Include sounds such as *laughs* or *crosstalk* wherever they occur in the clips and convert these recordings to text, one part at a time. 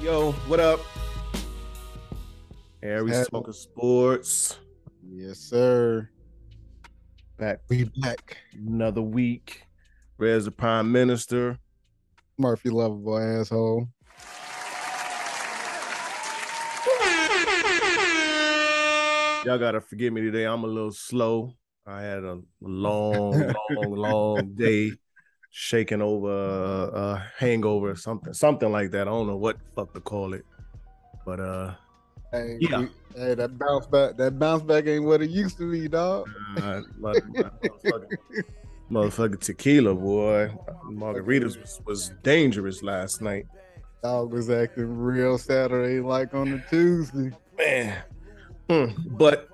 Yo, what up? Aries Hey. Talking Sports. Yes, sir. Back We back. another week. Rez the Prime Minister. Murphy lovable asshole. Y'all gotta forgive me today. I'm a little slow. I had a long, *laughs* long, long day shaking over a, hangover or something, something like that. I don't know what the fuck to call it. But uh, Hey, Yeah. we- hey, that bounce back, that bounce back ain't what it used to be, dog. uh my, my motherfucking, motherfucking tequila, boy. Margaritas was, was dangerous last night. Dog was acting real Saturday like on a Tuesday. Man. Hmm. But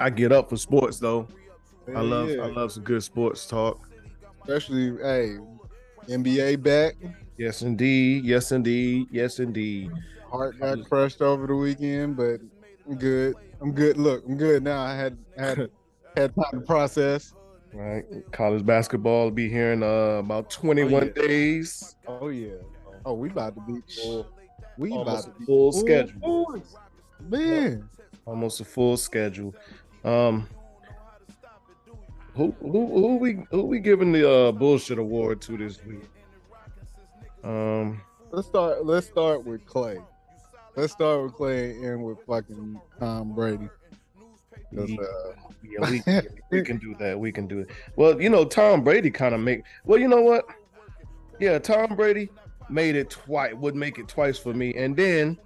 I get up for sports though. I love yeah. I love some good sports talk. Especially hey, NBA back. Yes, indeed. Yes, indeed. Yes, indeed. Heart got crushed over the weekend, but I'm good. I'm good. Look, I'm good now. I had had *laughs* had time to process. Right. College basketball will be here in uh, about 21 yeah. days. Oh yeah. Oh, we about to be full. We Almost about to be full schedule. Man, Almost a full schedule. Um who who who we who we giving the uh bullshit award to this week? Um let's start. Let's start with Klay. Let's start with Klay and with fucking Tom Brady. uh, yeah, we, we can do that. We can do it. Well, you know, Tom Brady kind of make well, you know what? Yeah, Tom Brady made it twice, would make it twice for me, and then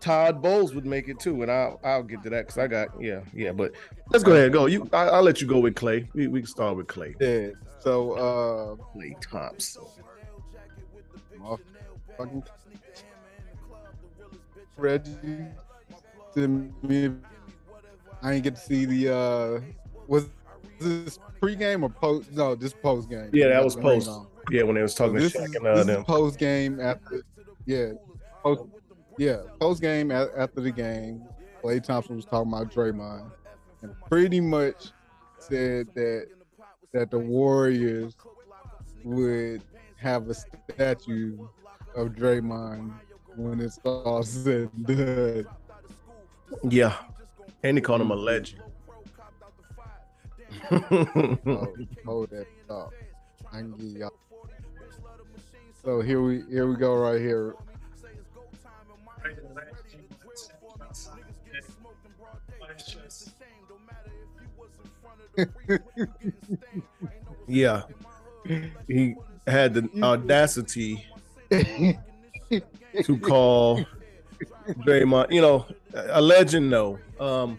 Todd Bowles would make it too, and I'll I'll get to that because I got yeah yeah. But let's go ahead and go. You, I, I'll let you go with Klay. We, we can start with Klay. yeah. So uh, Klay Thompson. fucking Reggie. I ain't get to see the uh was this pregame or post no this post game. Yeah, that was post. Yeah, when they was talking this to is, Shaq and uh, this them. post game after yeah post yeah post game after the game. Klay Thompson was talking about Draymond and pretty much said that that the Warriors would have a statue of Draymond when it's all said and done. Yeah, and he called him a legend. *laughs* Oh, hold that thought. I can give y'all. So here we here we go right here. Yeah, he had the *laughs* audacity *laughs* to call Draymond, you know, a legend. No, um,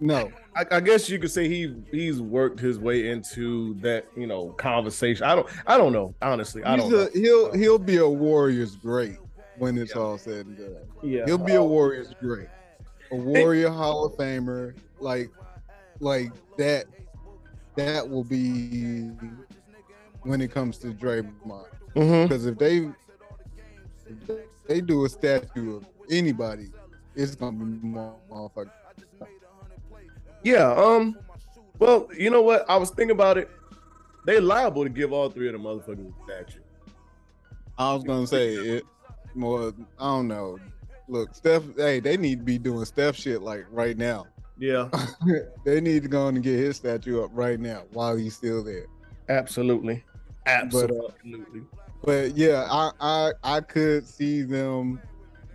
no, I, I guess you could say he he's worked his way into that, you know, conversation. I don't, I don't know, honestly. I don't. know. a, he'll he'll be a Warriors great when it's all said and done. Yeah, He'll be a Warriors great, a Warrior Hall of Famer. Like like that. That will be when it comes to Draymond. hmm Because if they if they do a statue of anybody, it's gonna be more motherfucker. Yeah. Um. Well, you know what? I was thinking about it. They liable to give all three of them motherfuckers a statue. I was gonna say it more. I don't know. Look, Steph. Hey, they need to be doing Steph shit like right now. Yeah, *laughs* they need to go on and get his statue up right now while he's still there. absolutely, absolutely. But yeah, I I, I could see them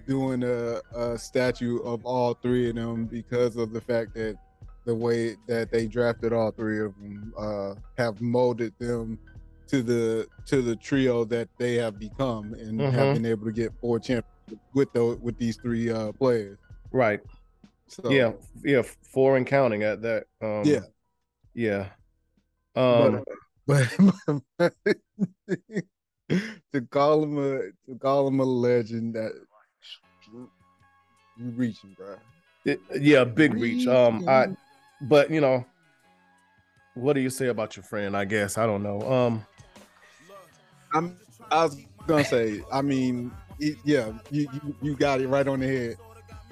doing a, a statue of all three of them because of the fact that the way that they drafted all three of them uh, have molded them to the to the trio that they have become and Mhm. have been able to get four championships with those with these three uh, players. Right. So yeah, yeah, four and counting at that. Um, Yeah. yeah. Um, but *laughs* to call him a to call him a legend that you reaching, bro. It, yeah, big reach. Um, I, but you know, what do you say about your friend? I guess I don't know. Um, I'm. I was gonna say. I mean, it, yeah, you, you you got it right on the head.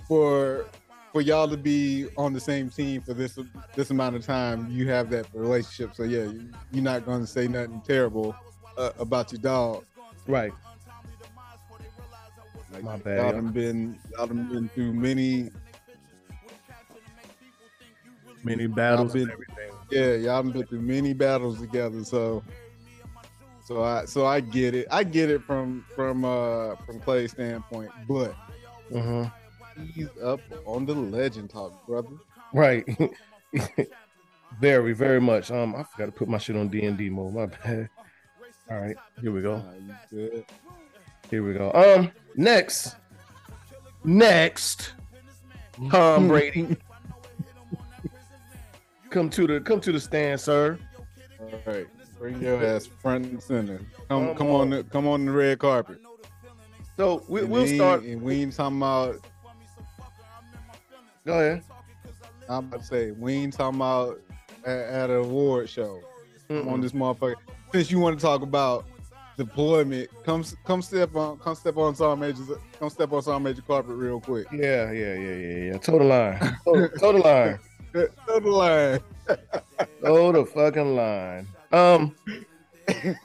For for y'all to be on the same team for this this amount of time, you have that relationship. So yeah, you, you're not gonna say nothing terrible uh, about your dog. right. Like, My bad, Y'all done been y'all done been through many. Many battles been- and everything. Yeah, y'all done been through many battles together. So. So I so I get it. I get it from from uh from Klay's standpoint, but hmm he's up on the legend talk, brother. Right. *laughs* very, very much. Um, I forgot to put my shit on D and D mode. My bad. All right, here we go. Nah, you good. Here we go. Um, next, next, Tom Brady. come to the come to the stand, sir. All right, bring your ass front and center. Come Come come on. on the come on the red carpet. So we, we'll start. And we ain't talking about. Go ahead. I'm about to say we ain't talking about at, at an award show. Come on Mm-mm. this motherfucker. Since you want to talk about deployment, come come step on come step on Saw Major's come step on Saw Major carpet real quick. Yeah, yeah, yeah, yeah, yeah. Toe the line. Toe *laughs* the line. Toe the line. Toe the fucking line. Um. *laughs*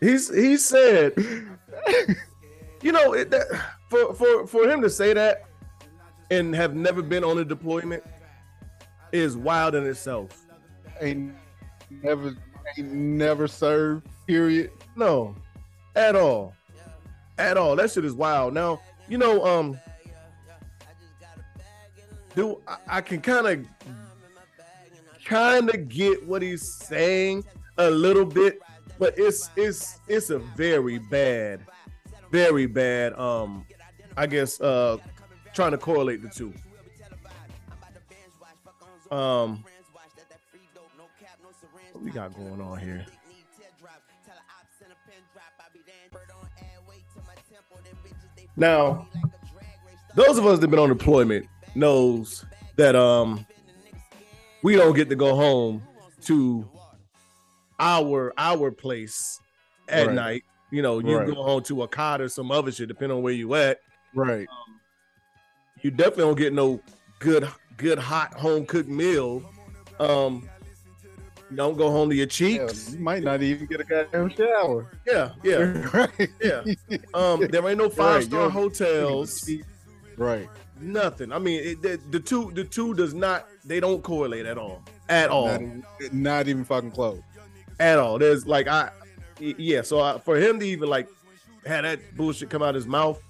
He's he said, *laughs* you know, it, that, for for for him to say that and have never been on a deployment is wild in itself. Ain't never ain't never served. Period. No, at all, at all. That shit is wild. Now you know, um, do I, I can kind of kind of get what he's saying a little bit, but it's it's it's a very bad, very bad. Um, I guess uh, trying to correlate the two. Um, what we got going on here? Now, those of us that been on deployment knows that um we don't get to go home to our our place at Right. night. You know, you Right. go home to a cot or some other shit, depending on where you at. Right. You definitely don't get no good good hot home cooked meal. Um, don't go home to your cheeks. you might not even get a goddamn shower. Yeah, yeah, *laughs* right. yeah. Um, there ain't no five star you're- hotels. Right. Nothing. I mean, it, the, the two the two does not they don't correlate at all. At all. Not, even- not even fucking close. At all. There's like I, yeah, so I, for him to even like have that bullshit come out of his mouth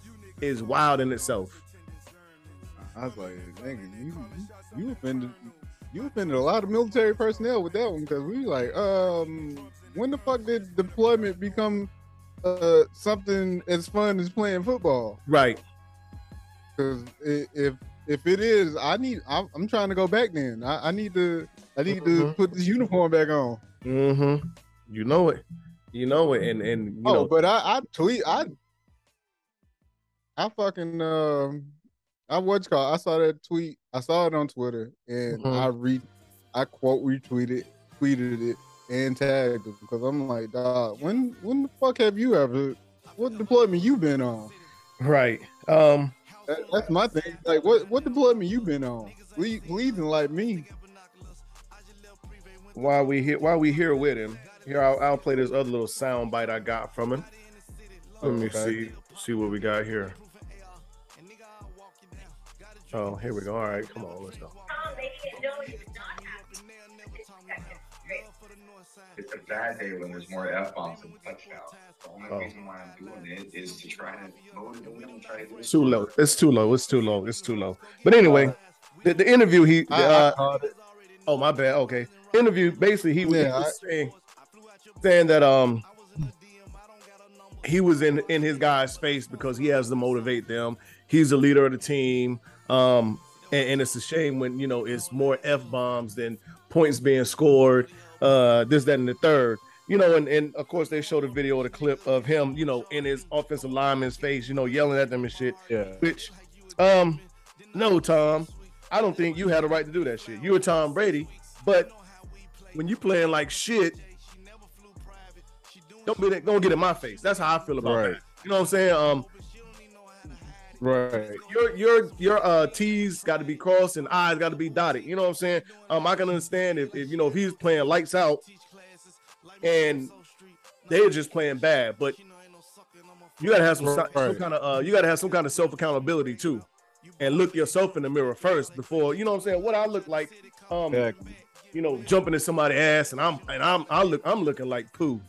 is wild in itself. I was like, nigga, you you, offended you offended a lot of military personnel with that one because we like, um, when the fuck did deployment become uh something as fun as playing football? Right. Because if if it is, I need I'm, I'm trying to go back. Then I, I need to I need to Mhm. put this uniform back on. Mm-hmm. You know it. You know it. And and you oh, know but I I tweet I I fucking um I what's called I saw that tweet I saw it on Twitter and Mhm. I re I quote retweeted tweeted it and tagged it because I'm like dog when when the fuck have you ever what deployment you been on right. Um that, that's my thing like what what deployment you been on Ble- bleeding like me while we here while we here with him, here I'll, I'll play this other little sound bite I got from him. Let me Okay. see see what we got here. Oh, here we go. All right, come on, let's go. It's a bad day when there's more F bombs than touchdowns. The only Oh. reason why I'm doing it is to try to motivate the win and try to do. Too low. It's too low. It's too low. It's too low. But anyway, the, the interview he I, I uh, it. oh my bad. Okay. Interview basically he was, he Yeah, was saying saying that um he was in in his guy's face because he has to motivate them. He's the leader of the team. Um and, and it's a shame when you know it's more f bombs than points being scored. Uh, this, that, and the third. You know, and, and of course they showed a video or the clip of him, you know, in his offensive lineman's face, you know, yelling at them and shit. Yeah. Which, um, no, Tom, I don't think you had a right to do that shit. You were Tom Brady, but when you playing like shit, don't be that, don't get in my face. That's how I feel about Right. that. You know what I'm saying? Um, Right. your your your uh T's got to be crossed and I's got to be dotted. You know what I'm saying? Um, I can understand if, if you know if he's playing lights out and they're just playing bad, but you gotta have some, some kind of uh you gotta have some kind of self accountability too, and look yourself in the mirror first before you know what I'm saying. What I look like, um, Exactly. You know, jumping in somebody's ass and I'm and I'm I look I'm looking like poo.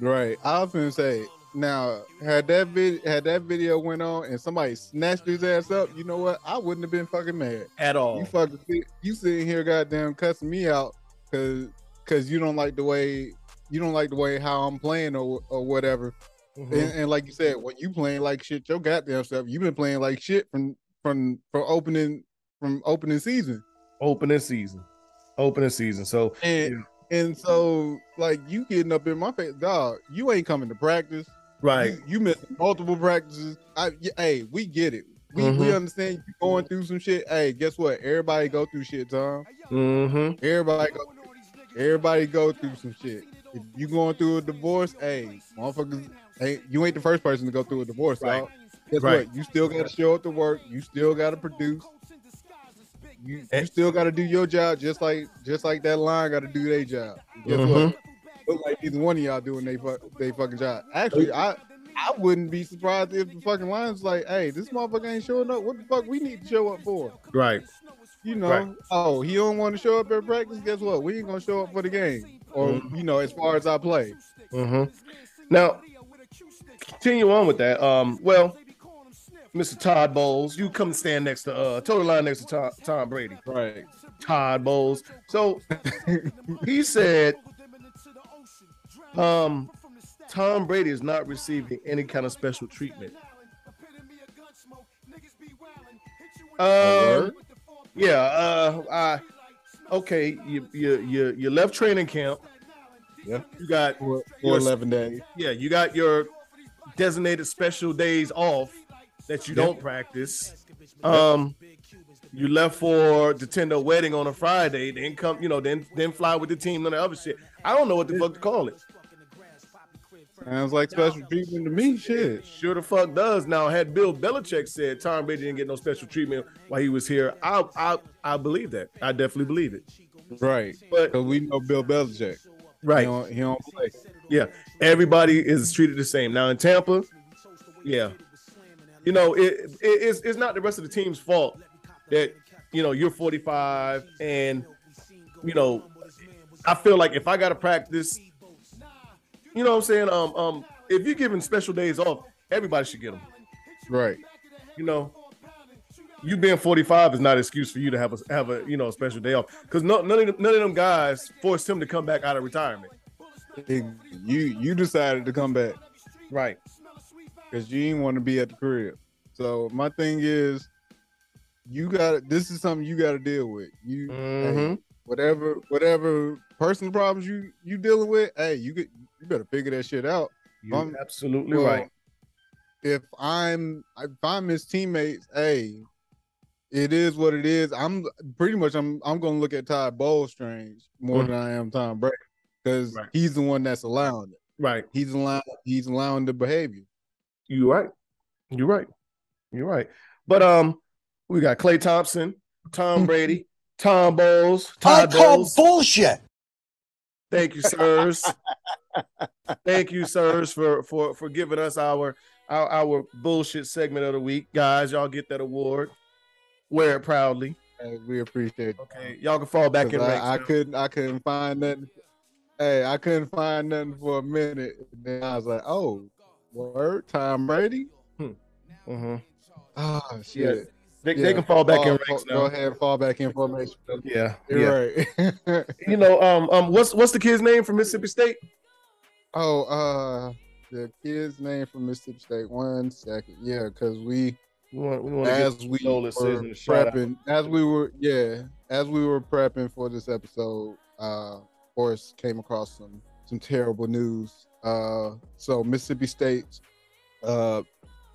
Right. I was gonna say now had that vid had that video went on and somebody snatched his ass up, you know what? I wouldn't have been fucking mad. At all. You fucking you sitting here goddamn cussing me out because because you don't like the way you don't like the way how I'm playing or or whatever. Mhm. And, and like you said, when you playing like shit, your goddamn stuff, you've been playing like shit from from from opening from opening season. Opening season, opening season. So And and so like you getting up in my face, dog, you ain't coming to practice. right, You, you missing multiple practices. I, hey, we get it. We, we Mhm. understand you going through some shit. Hey, guess what? Everybody go through shit, Tom. mm-hmm. Everybody go. Everybody go through some shit. If you going through a divorce, hey, motherfuckers, hey, you ain't the first person to go through a divorce, Right. dog. Guess Right. what? You still got to show up to work. You still got to produce. You, you still got to do your job, just like just like that line got to do their job. Guess Mhm. what? Look like either one of y'all doing they fuck they fucking job. Actually, I I wouldn't be surprised if the fucking line's like, hey, this motherfucker ain't showing up. What the fuck we need to show up for? right. You know, Right. oh, he don't want to show up at practice. Guess what? We ain't gonna show up for the game, or Mhm. you know, as far as I play. Mm-hmm. Now, continue on with that. Um, well, Mr. Todd Bowles, you come stand next to uh total line next to Tom, Tom Brady. Right. Todd Bowles. So he said, um, Tom Brady is not receiving any kind of special treatment. Word? yeah. Uh, I okay. You you you you left training camp. Yeah. You got For, Your- eleven days. yeah, you got your designated special days off that you don't practice. Um, you left for attend wedding on a Friday, then come, you know, then then fly with the team and the other shit. I don't know what the fuck to call it. Sounds like special treatment to me. Shit. Sure the fuck does. Now, had Bill Belichick said Tom Brady didn't get no special treatment while he was here, I I I believe that. I definitely believe it. Right. But we know Bill Belichick. He right, don't, he don't play. yeah, everybody is treated the same. Now in Tampa, yeah, you know, it, it it's it's not the rest of the team's fault that you know you're 45 and you know I feel like if I got to practice, you know what I'm saying? Um um if you're giving special days off, everybody should get them. Right. You know, you being 45 is not an excuse for you to have a have a you know a special day off because no, none of them, none of them guys forced him to come back out of retirement. You you decided to come back Right. Because you didn't want to be at the crib. So my thing is, you got this is something you got to deal with. You hey, Mhm. whatever whatever personal problems you you dealing with. Hey, you get you better figure that shit out. You're Um, absolutely Well, right. If I'm if I'm his teammates, hey, it is what it is. I'm pretty much I'm I'm gonna look at Todd Bowstrange more Mhm. than I am Tom Brady because Right. he's the one that's allowing it. Right. He's allowing he's allowing the behavior. You're right. You're right. You're right. But um, we got Klay Thompson, Tom Brady, Tom Bowles, Todd I call Bowles. bullshit. Thank you, sirs. *laughs* Thank you, sirs, for for for giving us our, our our bullshit segment of the week, guys. Y'all get that award. Wear it proudly. Hey, we appreciate it. Okay, y'all can fall back in. ranks. I, I couldn't I couldn't find nothing. Hey, I couldn't find nothing for a minute. And then I was like, oh, word, Tom Brady. Mhm. Oh shit. They, Yeah. they can fall back in ranks fall- now. Go ahead, fall back in formation. Yeah, yeah. You're right. *laughs* You know, um, um, what's what's the kid's name from Mississippi State? oh, uh, the kid's name from Mississippi State. One second. Yeah, because we We want, we want as we were condolences and a shout out. prepping, as we were, yeah, as we were prepping for this episode, uh, of course, came across some some terrible news. Uh, so Mississippi State, uh,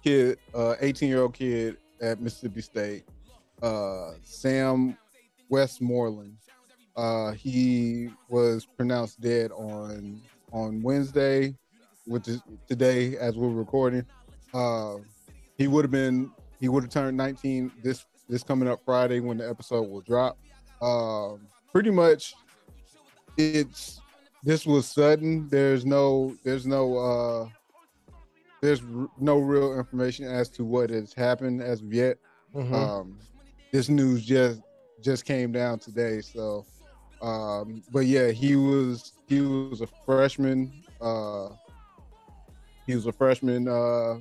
kid, uh, 18 year old kid at Mississippi State, uh, Sam Westmoreland. Uh, he was pronounced dead on on Wednesday, which is today as we're recording. Uh, he would have been he would have turned 19 this this coming up Friday when the episode will drop. Um, pretty much, it's this was sudden. There's no there's no uh there's no real information as to what has happened as of yet. Mhm. Um, this news just just came down today. So, um, but yeah, he was he was a freshman. Uh, he was a freshman uh,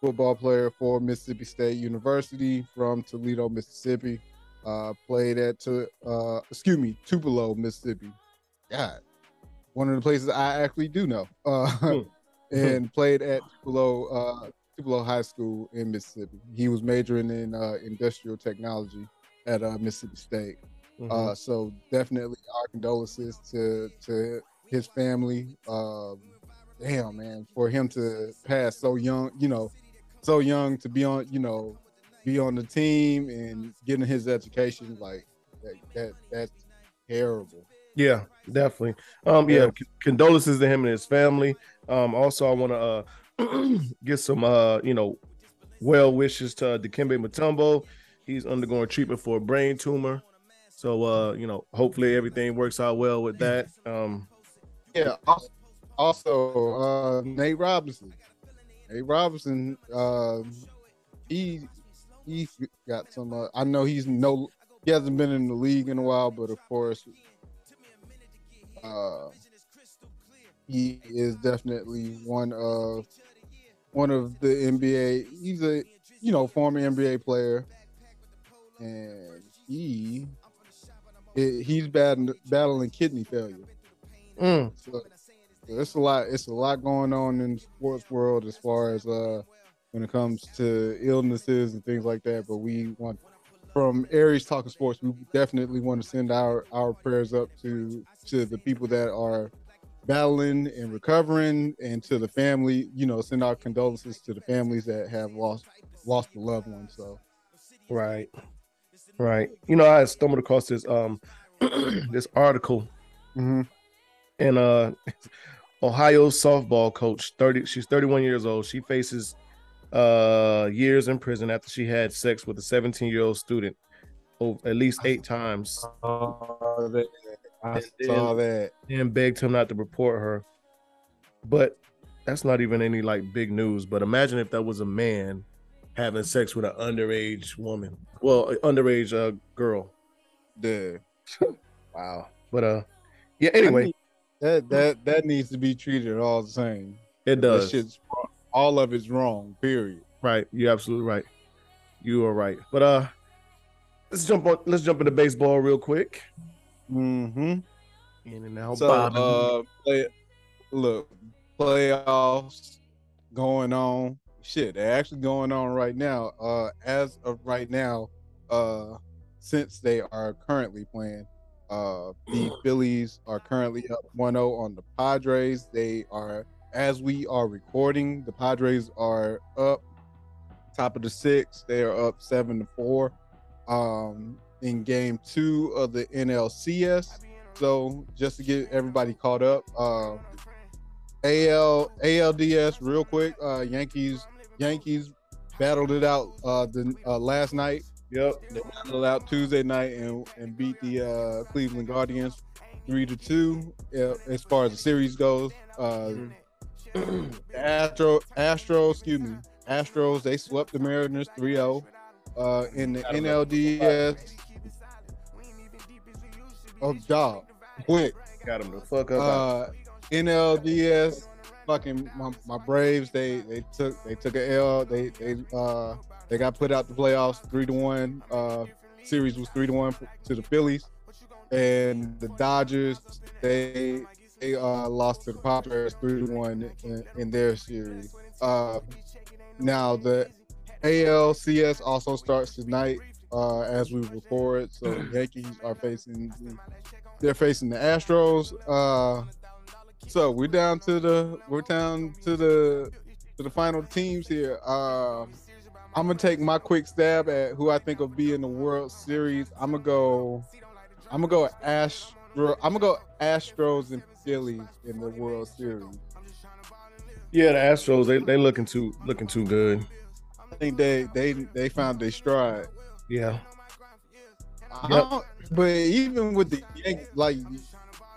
football player for Mississippi State University from Toledo, Mississippi. Uh, played at to uh, excuse me Tupelo, Mississippi. God, one of the places I actually do know. Uh, Hmm. *laughs* and played at Tupelo uh, Tupelo High School in Mississippi. He was majoring in uh, industrial technology at uh, Mississippi State. Mhm. Uh, so definitely our condolences to to his family. Um, damn, man, for him to pass so young, you know, so young to be on, you know, be on the team and getting his education, like that, that that's terrible. Yeah, definitely. Um, yeah, condolences to him and his family. Um, also, I want to uh *clears throat* get some uh, you know, well wishes to uh, Dikembe Mutombo. He's undergoing treatment for a brain tumor. So uh, you know, hopefully everything works out well with that. Um, Yeah. Also, also uh, Nate Robinson. Nate Robinson. Um, he he got some. Uh, I know he's no. He hasn't been in the league in a while, but of course, uh, he is definitely one of one of the NBA. He's a you know former NBA player, and he he's battling battling kidney failure. mm, So it's a lot. It's a lot going on in the sports world as far as uh when it comes to illnesses and things like that. But we want from Aries Talking Sports, we definitely want to send our our prayers up to to the people that are battling and recovering, and to the family. You know, send our condolences to the families that have lost lost a loved one. So right, right. You know, I stumbled across this um *clears throat* this article mhm. and uh *laughs* Ohio softball coach 30 she's 31 years old she faces uh years in prison after she had sex with a 17 year old student oh, at least eight times. Uh, that- I And saw then- that. and begged him not to report her. But that's not even any like big news. But imagine if that was a man having sex with an underage woman. Well underage uh girl. The *laughs* wow. But uh yeah anyway. I that that that needs to be treated all the same. it That does. shit's wrong. All of it's wrong. Period. Right, you're absolutely right. You are right. But uh let's jump on let's jump into baseball real quick. Mm-hmm. In and out. So uh, play, look, playoffs going on. Shit, they're actually going on right now. Uh, as of right now, uh, since they are currently playing, uh, the *clears throat* Phillies are currently up 1-0 on the Padres. They are, as we are recording, the Padres are up top of the six. They are up seven to four. Um, in game two of the NLCS. So just to get everybody caught up, uh, AL ALDS real quick. Uh, Yankees Yankees battled it out uh, the uh, last night. yep. They battled out Tuesday night and, and beat the uh, Cleveland Guardians three to two. Uh, as far as the series goes, uh, the Astro excuse me, Astros they swept the Mariners 3-0. Uh, in the NLDS. Oh, dog, quick. Got him the fuck up. Uh, NLDS, fucking my, my Braves. They they took they took a L. They they uh they got put out the playoffs three to one. Uh, series was three to one to the Phillies, and the Dodgers they they uh lost to the Padres three to one in, in their series. Uh, now the ALCS also starts tonight uh, as we record. So the *clears throat* Yankees are facing they're facing the Astros. Uh, so we're down to the we're down to the to the final teams here. Uh, I'm gonna take my quick stab at who I think will be in the World Series. I'm gonna go. I'm gonna go Astro. I'm gonna go Astros and Phillies in the World Series. Yeah, the Astros they they looking too looking too good. I think they they they found their stride. Yeah. Yep. But even with the Yankees, like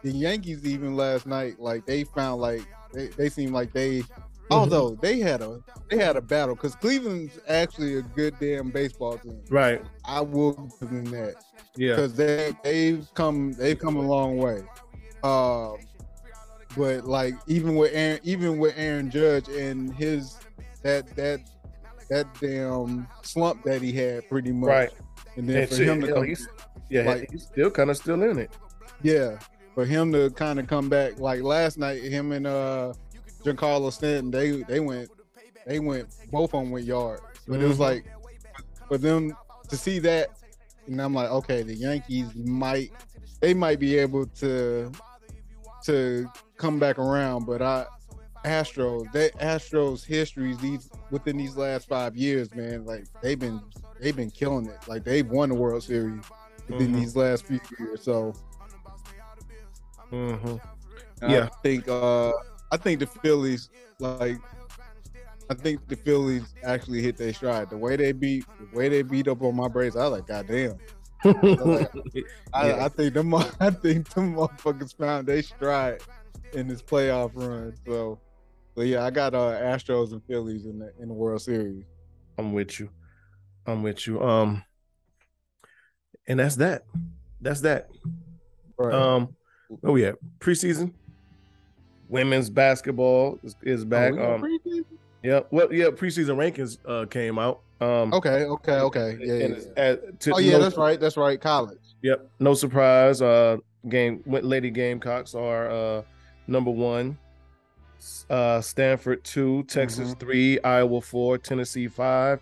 the Yankees, even last night, like they found like they, they seem like they, mm-hmm. although they had a they had a battle because Cleveland's actually a good damn baseball team. Right. I will give them that. Yeah. Because they they've come they've come a long way. Um, but like even with Aaron, even with Aaron Judge and his that that that damn slump that he had pretty much. Right. And then and for him to come, he's, yeah, like, he's still kind of still in it. Yeah. For him to kind of come back like last night, him and uh Giancarlo Stanton, they they went they went both on went yard. But mm-hmm. it was mm-hmm. like for them to see that, and I'm like, okay, the Yankees might they might be able to to come back around, but I Astros, that Astros histories these within these last five years, man, like they've been they've been killing it. Like they've won the World Series within mm-hmm. these last few years. So mm-hmm. yeah, I think uh I think the Phillies like I think the Phillies actually hit their stride. The way they beat the way they beat up on my Braves, I was like, God damn. *laughs* I, like, I, yeah. I, think them *laughs* I think them motherfuckers found their stride in this playoff run. So but yeah, I got uh Astros and Phillies in the in the World Series. I'm with you. I'm with you. Um, and that's that. That's that. Right. Um, oh yeah, preseason. Women's basketball is, is back. Oh, um, yeah, well, yeah, preseason rankings uh came out. Um, okay, okay, okay. Yeah, yeah, yeah. At, to, oh yeah, no, that's right. That's right. College. Yep. No surprise. Uh, game went Lady Gamecocks are uh number one uh, Stanford two, Texas mm-hmm. three, Iowa four, Tennessee five.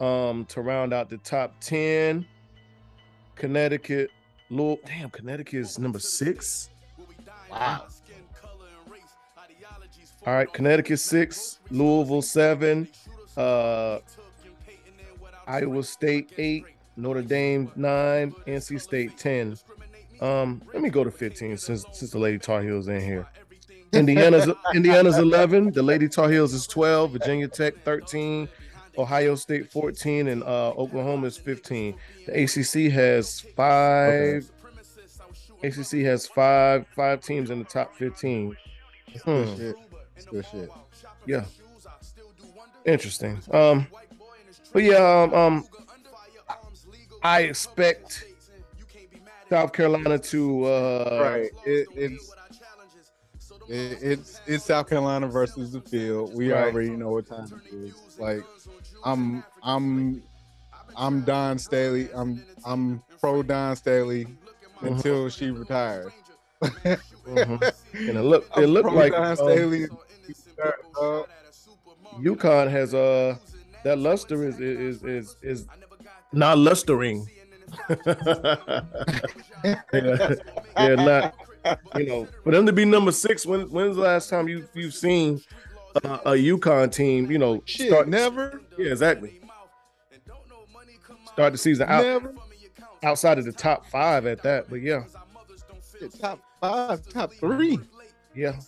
Um, to round out the top ten, Connecticut, Louisville. Damn, Connecticut is number six. Wow. All right, Connecticut six, Louisville seven, uh, Iowa State eight, Notre Dame nine, NC State ten. Um, let me go to fifteen since since the Lady Tar Heels in here. Indiana's Indiana's 11. The Lady Tar Heels is 12. Virginia Tech 13. Ohio State 14 and uh, Oklahoma is 15. The ACC has five. Okay. ACC has five five teams in the top 15. That's hmm. good shit. That's good shit. Yeah. Interesting. Um, but yeah, um, um I expect South Carolina to uh right. It, it's it, it's it's South Carolina versus the field. We right. already know what time it is. Like I'm I'm I'm Dawn Staley. I'm I'm pro Dawn Staley mm-hmm. until she retires. mm-hmm. And it *laughs* look it looked like Dawn um, Staley. Uh, UConn has uh that luster is is is is not lustering. *laughs* yeah, yeah, not *laughs* you know, for them to be number six, when when's the last time you you've seen uh, a UConn team? You know, Shit, start never. Yeah, exactly. Start the season out never. outside of the top five at that, but yeah, top five, top three. Yeah,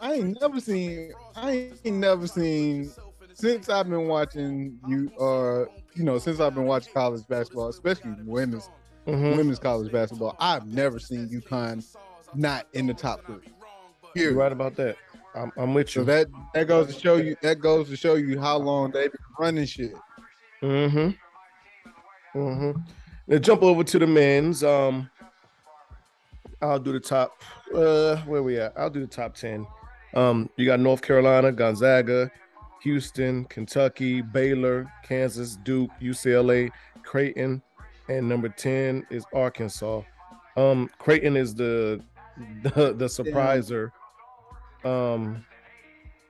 I ain't never seen. I ain't never seen since I've been watching you. Uh, you know, since I've been watching college basketball, especially women's mm-hmm. women's college basketball. I've never seen UConn not in the top three. You're right about that. I'm, I'm with you. So that that goes to show you that goes to show you how long they've been running shit. Mm-hmm. Mm-hmm. Now jump over to the men's. Um, I'll do the top. Uh, where we at? I'll do the top ten. Um, you got North Carolina, Gonzaga, Houston, Kentucky, Baylor, Kansas, Duke, UCLA, Creighton, and number 10 is Arkansas. Um, Creighton is the the, the surpriser. Um,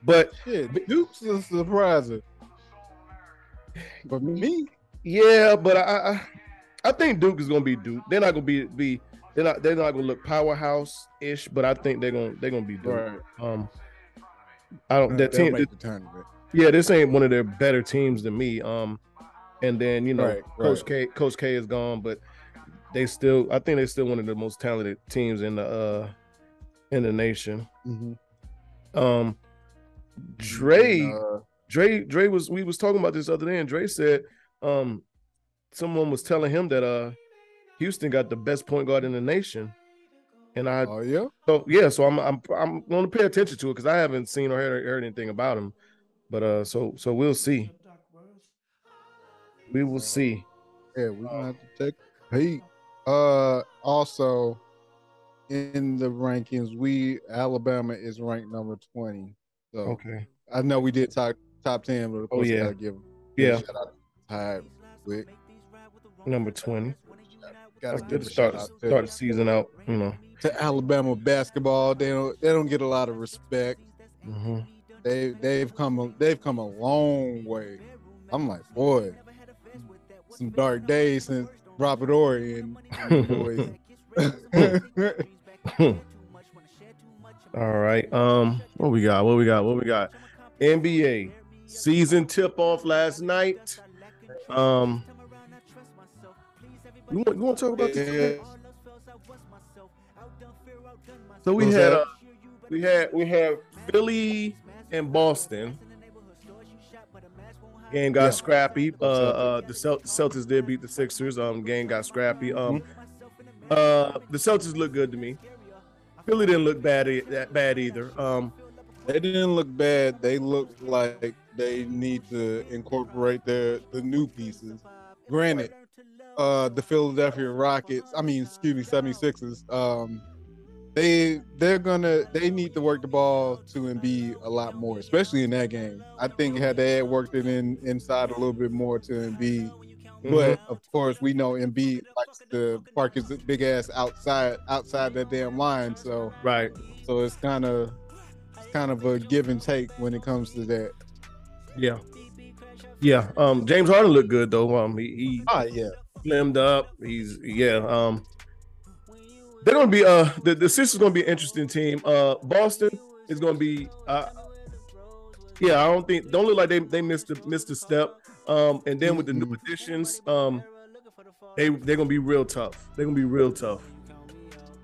but Shit, Duke's the surpriser. But me, Yeah, but I, I I think Duke is gonna be Duke. They're not gonna be be they're not they're not gonna look powerhouse ish, but I think they're gonna they're gonna be Duke. right? Um, I don't that team. tournament. Yeah, this ain't one of their better teams than me. Um, and then you know, Right, Coach right. K, Coach K is gone, but they still, I think they're still one of the most talented teams in the uh in the nation. Mhm. Um, Dre, And, uh, Dre, Dre was we was talking about this other day, and Dre said, um, someone was telling him that uh, Houston got the best point guard in the nation, and I oh yeah, so yeah, so I'm I'm I'm going to pay attention to it because I haven't seen or heard, heard anything about him, but uh, so so we'll see. We will see. yeah. We're gonna have to take peek. Uh, also in the rankings, we Alabama is ranked number twenty. So Okay. I know we did top top ten, but of Oh, course, yeah. I gotta give Yeah, shout out to Tide quick. number twenty. Gotta That's good to start start the season out. You know. to Alabama basketball. They don't they don't get a lot of respect. hmm They they've come a, they've come a long way. I'm like, boy, some dark days since Robert Horry and, *laughs* boys. All right. Um, what we got? What we got? What we got? NBA season tip off last night. Um, you want, you want to talk about this? So we had uh, we had we had Philly and Boston. Game got Yeah. scrappy. Uh, uh, the Celt- Celtics did beat the Sixers. Um, game got scrappy. Um, Mm-hmm. uh, the Celtics look good to me. Philly didn't look bad e- that bad either. Um, They didn't look bad. They looked like they need to incorporate their the new pieces. Granted, uh the Philadelphia Rockets, I mean, excuse me, 76ers, um they they're gonna they need to work the ball to Embiid a lot more, especially in that game. I think had they had worked it in inside a little bit more to Embiid. But of course, we know Embiid likes to park his big ass outside outside that damn line. So right. so it's kind of it's kind of a give and take when it comes to that. Yeah. Yeah. Um, James Harden looked good though. Um, he, he Ah, yeah. slimmed up. He's yeah. Um, they're gonna be uh the the Sixers gonna be an interesting team. Uh, Boston is gonna be uh yeah. I don't think don't look like they they missed a missed a step. Um, and then with the new additions, um, they they're gonna be real tough. They're gonna be real tough.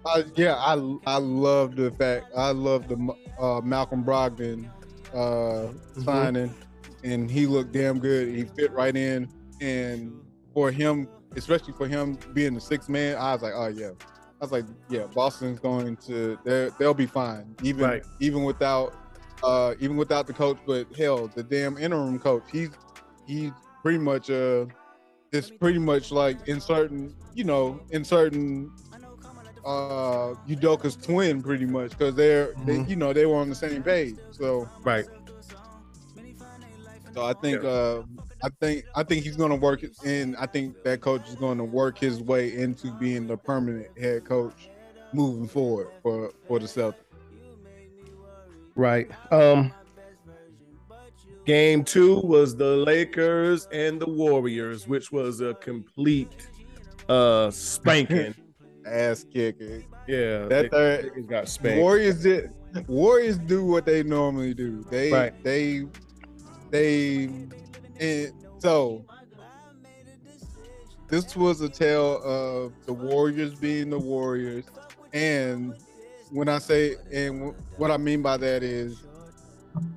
I, yeah, I I love the fact I love the uh, Malcolm Brogdon uh, signing, and he looked damn good. He fit right in, and for him, especially for him being the sixth man, I was like, oh yeah. I was like, yeah, Boston's going to they they'll be fine, even Right. even without uh even without the coach. But hell, the damn interim coach, he's he's pretty much uh it's pretty much like inserting, you know, inserting uh Udoka's twin pretty much because they're they, Mhm. you know they were on the same page. So Right. so I think uh I think I think he's gonna work it and I think that coach is gonna work his way into being the permanent head coach moving forward for for the Celtics. Right. Um game two was the Lakers and the Warriors, which was a complete uh spanking. *laughs* Ass kicking. yeah. That the third got spanked. Warriors did Warriors do what they normally do. They Right. they they and so this was a tale of the Warriors being the Warriors. And when I say and what I mean by that is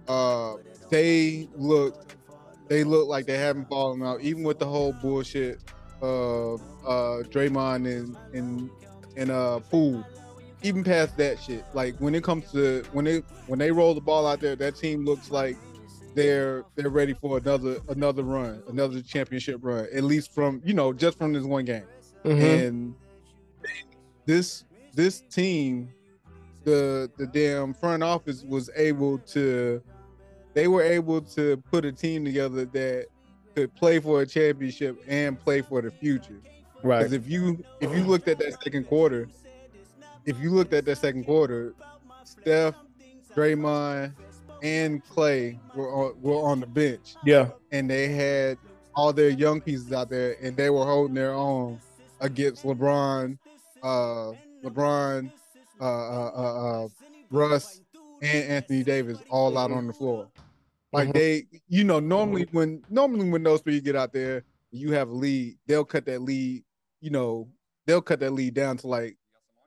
uh they look they look like they haven't fallen out even with the whole bullshit uh uh Draymond and and and uh Poole. Even past that shit, like when it comes to when they when they roll the ball out there, that team looks like they're they're ready for another another run, another championship run, at least from you know just from this one game. Mhm. And this this team, the the damn front office was able to, they were able to put a team together that could play for a championship and play for the future. Right. Because if you if you looked at that second quarter, if you looked at that second quarter, Steph, Draymond, and Klay were on, were on the bench, Yeah. and they had all their young pieces out there, and they were holding their own against LeBron, uh, LeBron, uh, uh, uh, uh Russ, and Anthony Davis all out Mhm. on the floor. Like Mhm. they, you know, normally when normally when those three get out there, you have a lead, they'll cut that lead, you know, they'll cut that lead down to like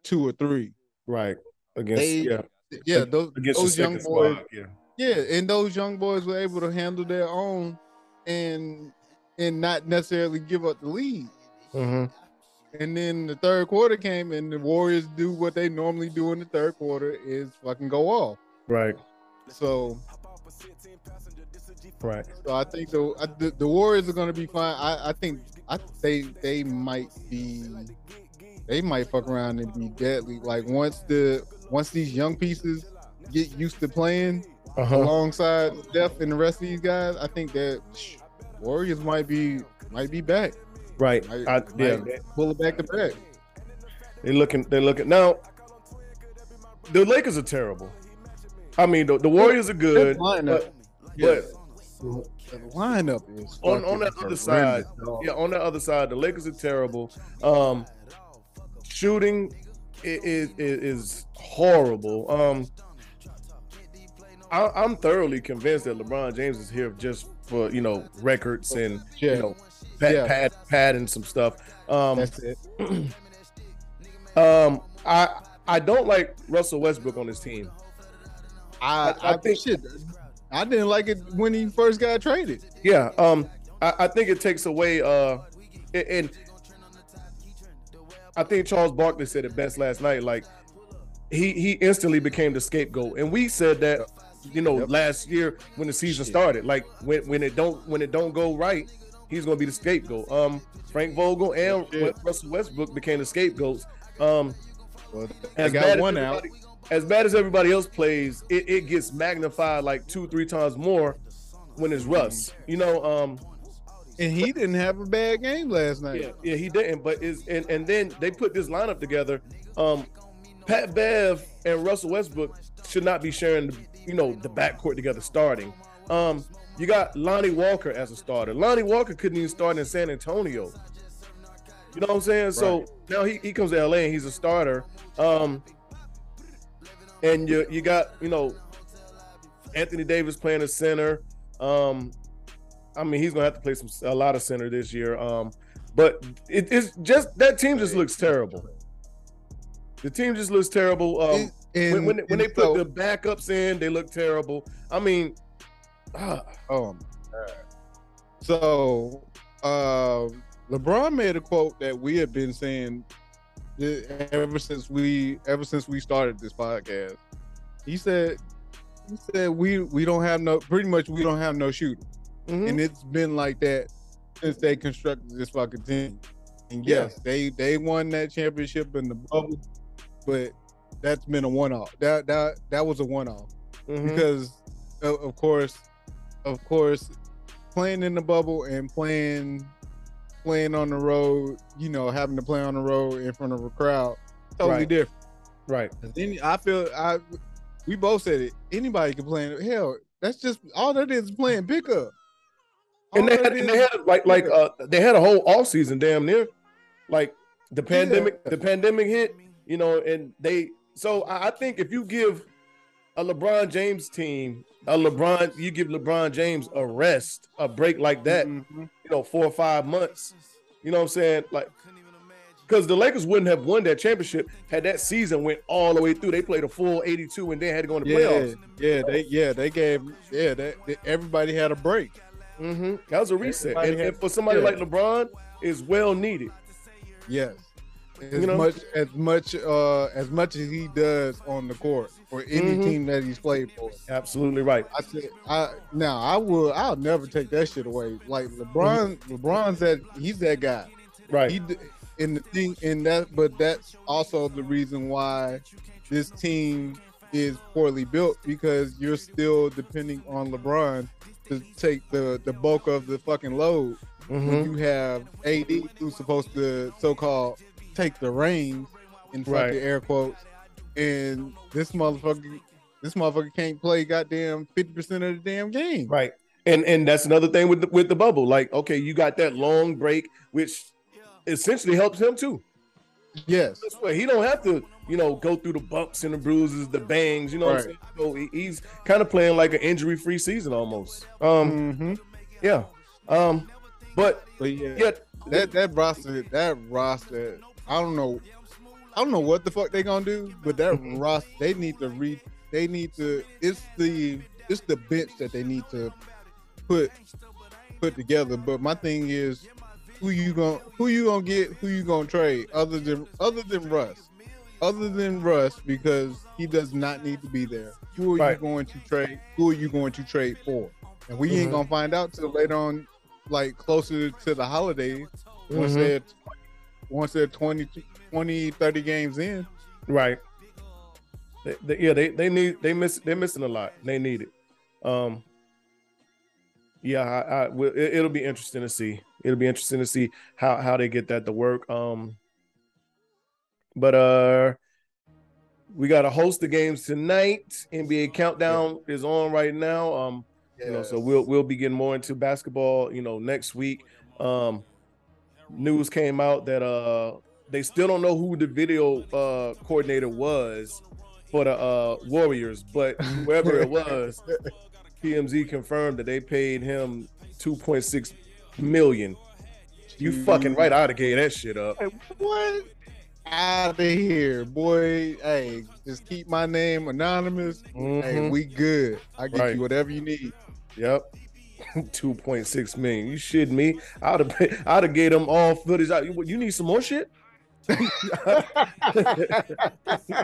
two or three. Right. Against They- yeah. Yeah, those those young boys, squad. Yeah. Yeah, and those young boys were able to handle their own and and not necessarily give up the lead. Mm-hmm. And then the third quarter came, and the Warriors do what they normally do in the third quarter is fucking go off. Right. So, Right. so I think the I, the, the Warriors are going to be fine. I, I think I they they might be they might fuck around and be deadly. Like once the once these young pieces get used to playing Uh-huh. alongside Steph and the rest of these guys, I think that sh- Warriors might be might be back. Right. Might- I, yeah. might pull it back to back. They're looking. They're looking now. The Lakers are terrible. I mean, the, the Warriors are good, lineup, but, yeah, but the lineup is on fucking on that other side, dog. yeah, on the other side, the Lakers are terrible. Um, shooting is is, is horrible. Um, I, I'm thoroughly convinced that LeBron James is here just for you know records and yeah, you know pad, Yeah. pad padding some stuff. Um, that's it. *clears throat* um, I I don't like Russell Westbrook on this team. I, I- I think- think shit. I didn't like it when he first got traded. Yeah, um, I, I think it takes away. Uh, and, and I think Charles Barkley said it best last night. Like he he instantly became the scapegoat, and we said that you know Yep. last year when the season Shit. started. Like when when it don't when it don't go right, he's gonna be the scapegoat. Um, Frank Vogel and Shit. Russell Westbrook became the scapegoats. Um, Well, as bad as As bad as everybody else plays, it, it gets magnified like two, three times more when it's Russ. You know, um, and he didn't have a bad game last night. yeah, yeah, he didn't. But is and, and then they put this lineup together. Um, Pat Bev and Russell Westbrook should not be sharing, the, you know, the backcourt together starting. Um, you got Lonnie Walker as a starter. Lonnie Walker couldn't even start in San Antonio. You know what I'm saying? So now he, he comes to LA and he's a starter. Um, and you you got you know Anthony Davis playing a center. Um, I mean he's gonna have to play some a lot of center this year. Um, but it, it's just that team just looks terrible. The team just looks terrible. Um, And- when when, when they put so- the backups in, they look terrible. I mean, ah, Oh my god. So uh LeBron made a quote that we have been saying ever since we ever since we started this podcast. He said he said we we don't have no pretty much we don't have no shooter. mhm. And it's been like that since they constructed this fucking team. And Yeah. yes, they they won that championship in the bubble, but that's been a one off. That that that was a one off Mhm. because of, of course of course playing in the bubble and playing playing on the road you know having to play on the road in front of a crowd totally Right. different right, then i feel i we both said it anybody can play in hell that's just all that is playing pickup and they had, and they had like like uh they had a whole off season damn near like the pandemic Yeah. the pandemic hit you know and they so I, think if you give a LeBron James team a LeBron you give LeBron James a rest a break like that Mhm. you know four or five months you know what I'm saying? Like because the Lakers wouldn't have won that championship had that season went all the way through. They played a full 82 and then had to go in the yeah playoffs. yeah they yeah they gave yeah that everybody had a break. Hmm that was a reset. And, had- and for somebody yeah. like LeBron is well needed. Yes. As You know? much as much uh as much as he does on the court for any Mhm. team that he's played for. Absolutely right. I said I now I will I'll never take that shit away. Like LeBron LeBron's that he's that guy. Right. He and the thing and that but that's also the reason why this team is poorly built because you're still depending on LeBron to take the the bulk of the fucking load Mhm. when you have AD who's supposed to so-called take the reins in fucking Right. air quotes, and this motherfucker, this motherfucker can't play goddamn fifty percent of the damn game. Right. And and that's another thing with the, with the bubble. Like, okay, you got that long break, which essentially helps him too. Yes. This way, he don't have to, you know, go through the bumps and the bruises, the bangs. You know, what I'm Right. saying? So he- he's kind of playing like an injury-free season almost. Um, hmm yeah. Um, but But yeah, yeah, that that roster, that roster, I don't know, I don't know what the fuck they gonna do, but that Mhm. roster, they need to re, they need to. It's the it's the bench that they need to put put together. But my thing is, who you gonna who you gonna get, who you gonna trade, other than other than Russ, other than Russ, because he does not need to be there. Who are Right. you going to trade? Who are you going to trade for? And we ain't Mhm. gonna find out till later on, like closer to the holidays once Mhm. they're once they're 20, 20 30 games in Right. They, they- yeah, they they need they miss they're missing a lot. They need it. Um. Yeah, I, I will- it, it'll be interesting to see. It'll be interesting to see how how they get that to work. Um. But uh, we got a host of games tonight. NBA countdown is on right now. Um, you know, so we'll we'll be getting more into basketball. You know, next week. Um, news came out that uh they still don't know who the video uh coordinator was for the uh Warriors, but *laughs* whoever it was, TMZ confirmed that they paid him 2.6 million. You fucking right, I'd have gave that shit up. Hey, what out of here boy hey just keep my name anonymous hey Mhm. we good i get Right. you whatever you need Yep. 2.6 million. You shitting me? I'd have paid, I'd have gave them all footage. out. You, you need some more shit? *laughs* you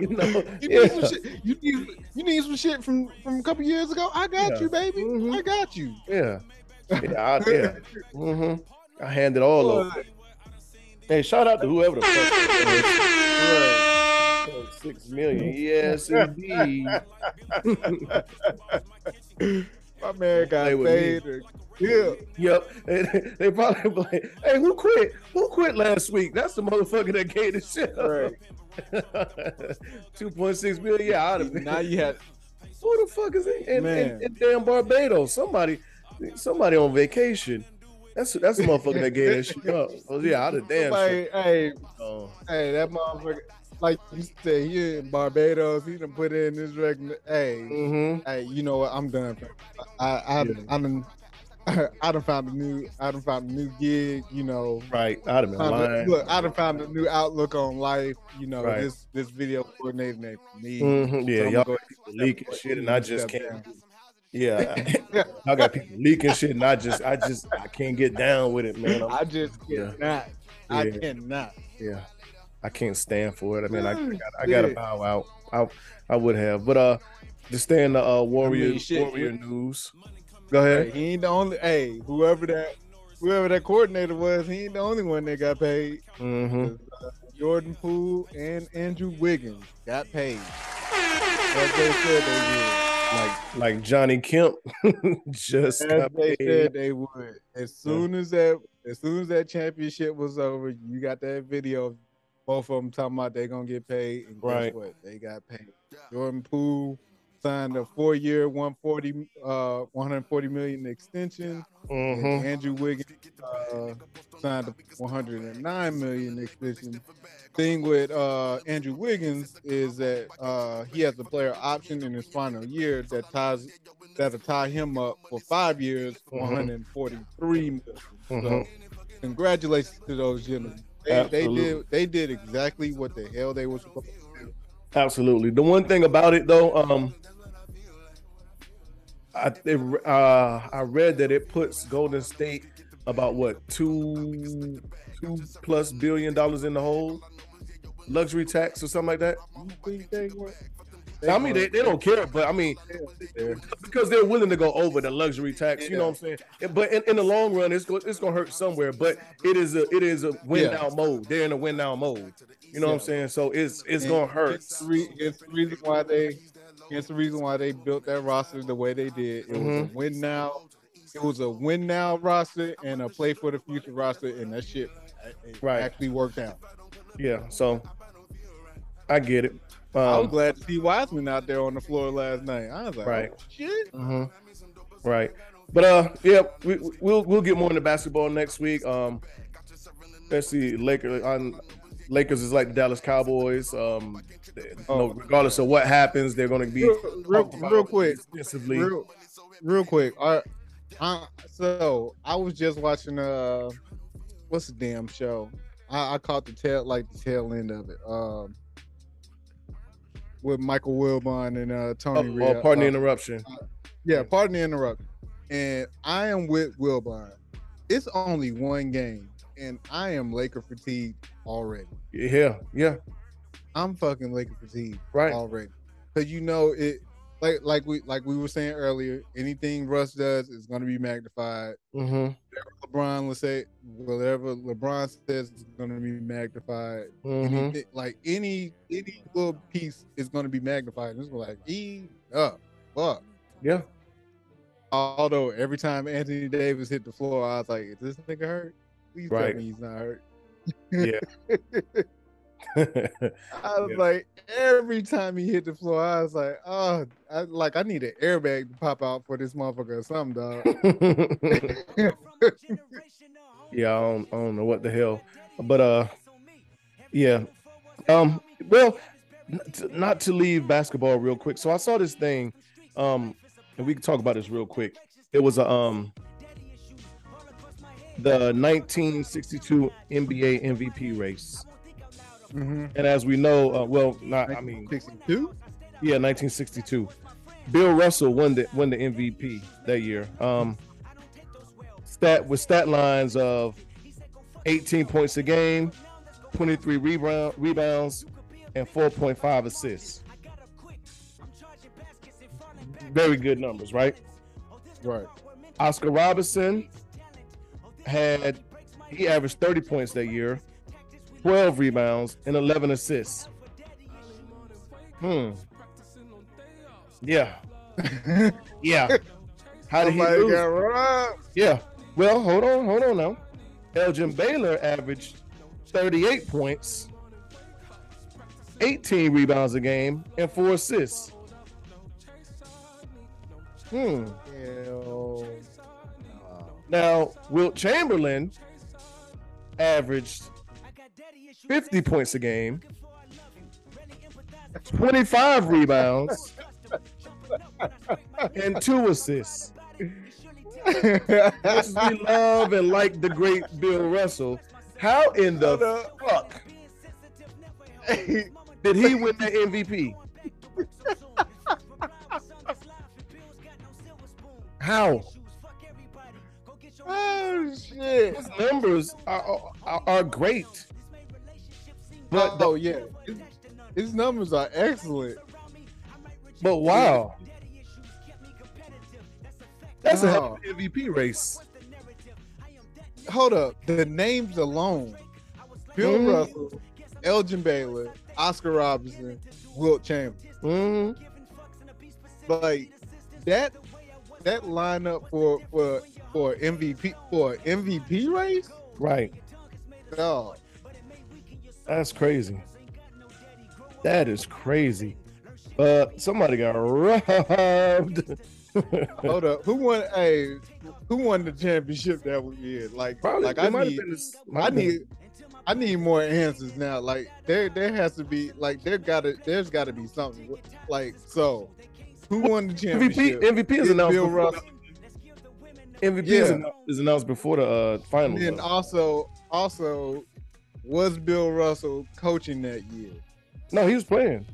know, you yeah. need some shit you need you need some shit from from a couple years ago i got Yeah. you baby Mhm. i got you Yeah. Yeah, I, yeah. hmm I hand it all over. Hey, shout out to whoever the fuck that. Six million. Yes, indeed. *laughs* my man got paid yeah yep. They, *laughs* they probably be like, hey, who quit? Who quit last week? That's the motherfucker that gave the shit. Right. *laughs* 2.6 million. Yeah, I'd have been. now you had *laughs* Who the fuck is it? In, in, Man. in damn Barbados. Somebody somebody on vacation. That's that's the motherfucker that gave that shit up. Oh yeah, I'd have damn somebody, hey Oh, Hey, that motherfucker, like you said, here in Barbados, he done put in this record. Hey, mm-hmm. hey, you know what? I'm done. I, I, Yeah. I done, *laughs* I done found a new, I done found a new gig. You know, Right. I'd have been Found a- lying. look, I done found a new outlook on life. You know, Right. this this video coordinating ain't for me. Mhm, Yeah, So y'all go- leaking shit, and I just can't. down. *laughs* Yeah, I *laughs* got people leaking shit, and I just, I just, I can't get down with it, man. I'm- I just Yeah. cannot. I Yeah. cannot. yeah, I can't stand for it. I mean, I, I, Mm, got, I got to bow out. I, I would have, but uh, to stay in the uh warrior I mean, shit, warrior you- news. Go ahead. Hey, he ain't the only. Hey, whoever that, whoever that coordinator was, he ain't the only one that got paid. hmm Jordan Poole and Andrew Wiggins got paid. As they said they Like, like Johnny Kemp *laughs* just. As got they paid. said they would. As soon as that, as soon as that championship was over, you got that video of both of them talking about they gonna get paid. And guess Right. what? They got paid. Jordan Poole signed a four-year, 140, uh, 140 million extension. and Mhm. Andrew Wiggins uh, signed a 109 million extension. Thing with uh, Andrew Wiggins is that uh, he has a player option in his final year that ties that'll tie him up for five years, Mhm. 143 million. So Mhm. congratulations to those gentlemen. They, they did they did exactly what the hell they were supposed to do. Absolutely. The one thing about it though, um, I it, uh I read that it puts Golden State about what two two plus billion dollars in the hole, luxury tax or something like that. You think they were- I mean, they, they don't care, but I mean, because they're willing to go over the luxury tax. You know what I'm saying? But in, in the long run, it's it's gonna hurt somewhere. But it is a it is a win now mode. They're in a win now mode. You know what I'm saying? So it's it's And gonna hurt. It's the, re- it's the reason why they. It's the reason why they built that roster the way they did. It was Mm-hmm. a win now. It was a win now roster and a play for the future roster, and that shit Right. actually worked out. Yeah. So I get it. I was Um, glad to see Wiseman out there on the floor last night. I was like, Right. oh, shit. mhm. Right. But uh, yeah, we, we'll we'll get more into basketball next week. Um, let's see, Lakers on Lakers is like the Dallas Cowboys. Um, they- Oh. regardless of what happens, they're going to be Real, real, real quick, real, real quick. Uh, I, so I was just watching uh, what's the damn show? I, I caught the tail like the tail end of it. Um, with Michael Wilbon and uh Tony. Oh, Rhea. oh, pardon the Uh, interruption. Yeah, pardon the interruption. And I am with Wilbon. It's only one game, and I am Laker fatigued already. Yeah, yeah, I'm fucking Laker fatigued right. already. Cause you know it like like we like we were saying earlier, anything Russ does is gonna be magnified. Mm-hmm. LeBron let's say whatever LeBron says is gonna be magnified. Mm-hmm. Anything, like any any little piece is gonna be magnified. And it's like e up, fuck. Yeah. Although every time Anthony Davis hit the floor, I was like, "Is this nigga hurt? Please tell me he's not hurt." Yeah. *laughs* *laughs* *laughs* I was Yeah. like, every time he hit the floor, I was like, "Oh, I, like I need an airbag to pop out for this motherfucker or something, dog." *laughs* yeah, I don't, I don't know what the hell, but uh, yeah, um, well, n- to- not to leave basketball real quick. So I saw this thing, um, and we can talk about this real quick. It was a um, the 1962 NBA MVP race, mm-hmm. and as we know, uh, well, not I mean, 62. yeah, 1962. Bill Russell won the won the MVP that year. Um, stat with stat lines of 18 points a game, 23 rebound, rebounds, and 4.5 assists. Very good numbers, right? Right. Oscar Robinson had he averaged 30 points that year, 12 rebounds, and 11 assists. Hmm. Yeah. *laughs* Yeah. How did he Somebody lose? got robbed. Yeah. Well, hold on, hold on now. Elgin Baylor averaged 38 points, 18 rebounds a game, and four assists. Hmm. Now, Wilt Chamberlain averaged 50 points a game, *laughs* 25 rebounds, and two assists. As we love and like the great Bill Russell, how in the fuck did he win the MVP? How? oh shit. His numbers are, are, are great. But oh yeah, his, his numbers are excellent. but wow. That's a hell Wow. an MVP race. Hold up, the names alone: Bill Mhm. Russell, Elgin Baylor, Oscar Robinson, Wilt Chamberlain. Mhm. Like that, that lineup for for for MVP for MVP race. Right. Oh, That's crazy. That is crazy. Uh, somebody got robbed. *laughs* hold up, who won? Hey, who won the championship that year? Like, Probably, like I need, this- I been- need, I need more answers now. Like there, there has to be like there gotta, there's got to be something. Like so, who won the championship? MVP MVP is announced. Bill Russell. MVP is, Yeah. announced, is announced before the uh, finals. And then also, also, was Bill Russell coaching that year? no, he was playing.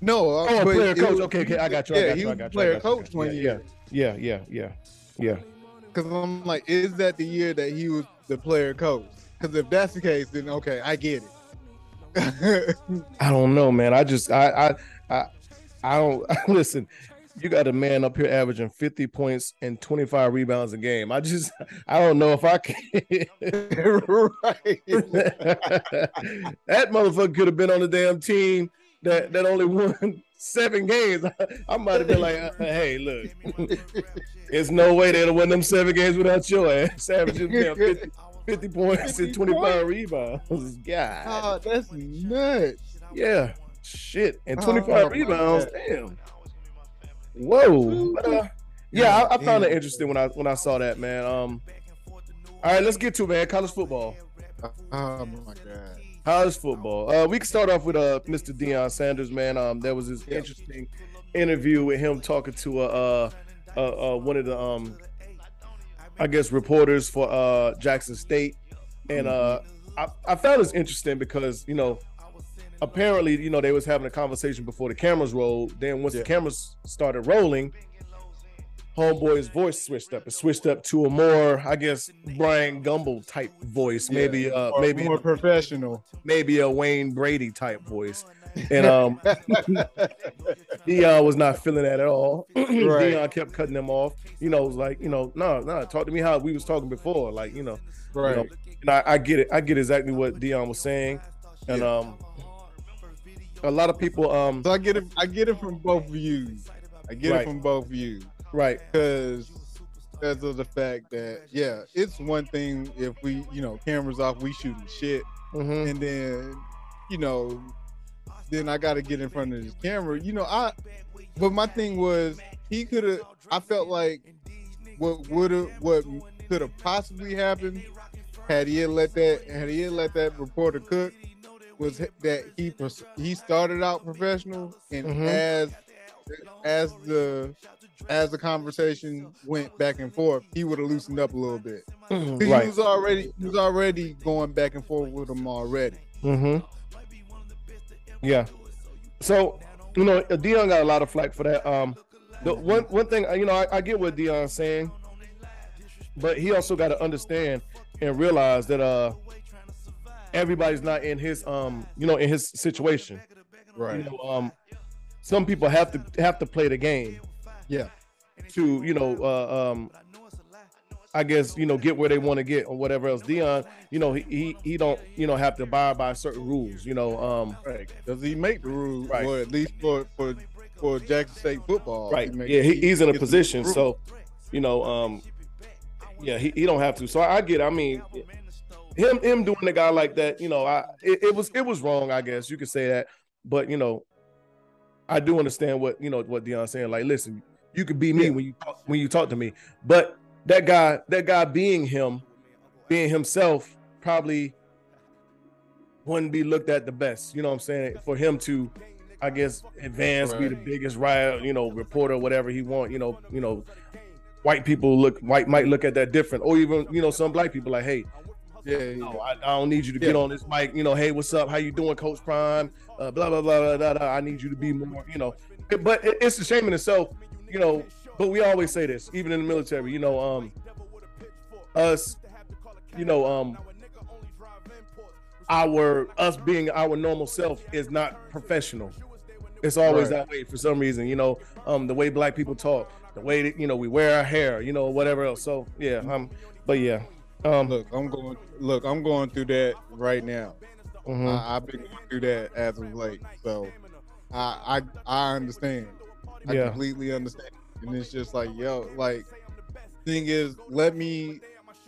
No, uh, Oh, player coach. was- Okay, okay, I got you. I Yeah, got he you. I was got player you, coach you. one Yeah, year. Yeah, yeah, yeah, yeah. Because I'm like, is that the year that he was the player coach? Because if that's the case, then okay, I get it. *laughs* I don't know, man. I just I I I, I don't *laughs* listen. You got a man up here averaging 50 points and 25 rebounds a game. I just I don't know if I can. *laughs* right. *laughs* that motherfucker could have been on the damn team that that only won seven games. I might have been like, uh, hey, look, *laughs* there's no way they'd have won them seven games without your ass averaging damn 50, 50 points 50 and 25 points? rebounds. God, Oh, that's nuts. yeah, shit, and Oh, 25 my rebounds. Damn. Whoa. But, uh, Yeah, I, I found it interesting when I when I saw that, man. Um, all right, let's get to it, man. College football. Oh my god. College football. Uh, we can start off with uh Mr. Deion Sanders, man. Um, there was this Yeah. interesting interview with him talking to uh, uh, uh, uh one of the um, I guess reporters for uh Jackson State, and uh, I, I found this interesting because you know, apparently you know they was having a conversation before the cameras rolled. Then once Yeah. the cameras started rolling. Homeboy's voice switched up. It switched up to a more, I guess, Bryant Gumbel type voice. Yeah, Maybe, uh, maybe more professional. maybe a Wayne Brady type voice. And *laughs* um *laughs* Deion was not feeling that at all. *clears throat* Deion kept cutting them off. You know, it was like, you know, no, no, talk to me how we was talking before. Like, you know, right. you know, and I, I get it. I get exactly what Deion was saying. And Yeah. um a lot of people um So I get it. I get it from both of you. I get Right. it from both of you. right. because because of the fact that yeah, it's one thing if we you know cameras off, we shooting shit, mhm, and then you know, then I got to get in front of this camera. You know, I. But my thing was he could have. I felt like what would have what could have possibly happened had he had let that had he had let that reporter cook was that he he started out professional and Mhm. as as the as the conversation went back and forth, he would have loosened up a little bit. He right. was already he was already going back and forth with him already. Mm-hmm. Yeah. So, you know, Deion got a lot of flack for that. Um, the one one thing, you know, I, I get what Deion's saying, but he also got to understand and realize that uh, everybody's not in his um, you know, in his situation. You know, um, some people have to have to play the game Yeah. to, you know, uh, um, I guess you know get where they want to get or whatever else. Deion, you know, he, he he don't you know have to abide by certain rules. You know, um, Right. Does he make the rules? Right. Or at least for for for Jackson State football. right? make- yeah, he, he's in a position, so you know, um, yeah, he, he don't have to. So I, I get. it. I mean, him him doing a guy like that, you know, I it, it was it was wrong. I guess you could say that, but you know, I do understand what you know what Deion's saying. Like, listen, you could be me Yeah. when you talk, when you talk to me, but that guy that guy being him, being himself, probably wouldn't be looked at the best. You know what I'm saying? For him to, I guess, advance, be the biggest riot, you know, reporter, whatever he want. You know, you know, white people look white might look at that different, or even you know some black people like, hey, yeah, yeah. no, I, I don't need you to get on this mic. You know, hey, what's up? How you doing, Coach Prime? Uh, blah blah blah blah blah. blah. I need you to be more. You know, but it, it's a shame in itself. You know, but we always say this, even in the military. You know, um, us, you know, um, our us being our normal self is not professional. It's always Right. that way for some reason. You know, um, the way black people talk, the way that you know we wear our hair, you know, whatever else. So yeah, um, but yeah, um, Look, I'm going. Look, I'm going through that right now. mhm. I, I've been going through that as of late, so I I, I understand. I Yeah. completely understand, and it's just like yo, like thing is, let me,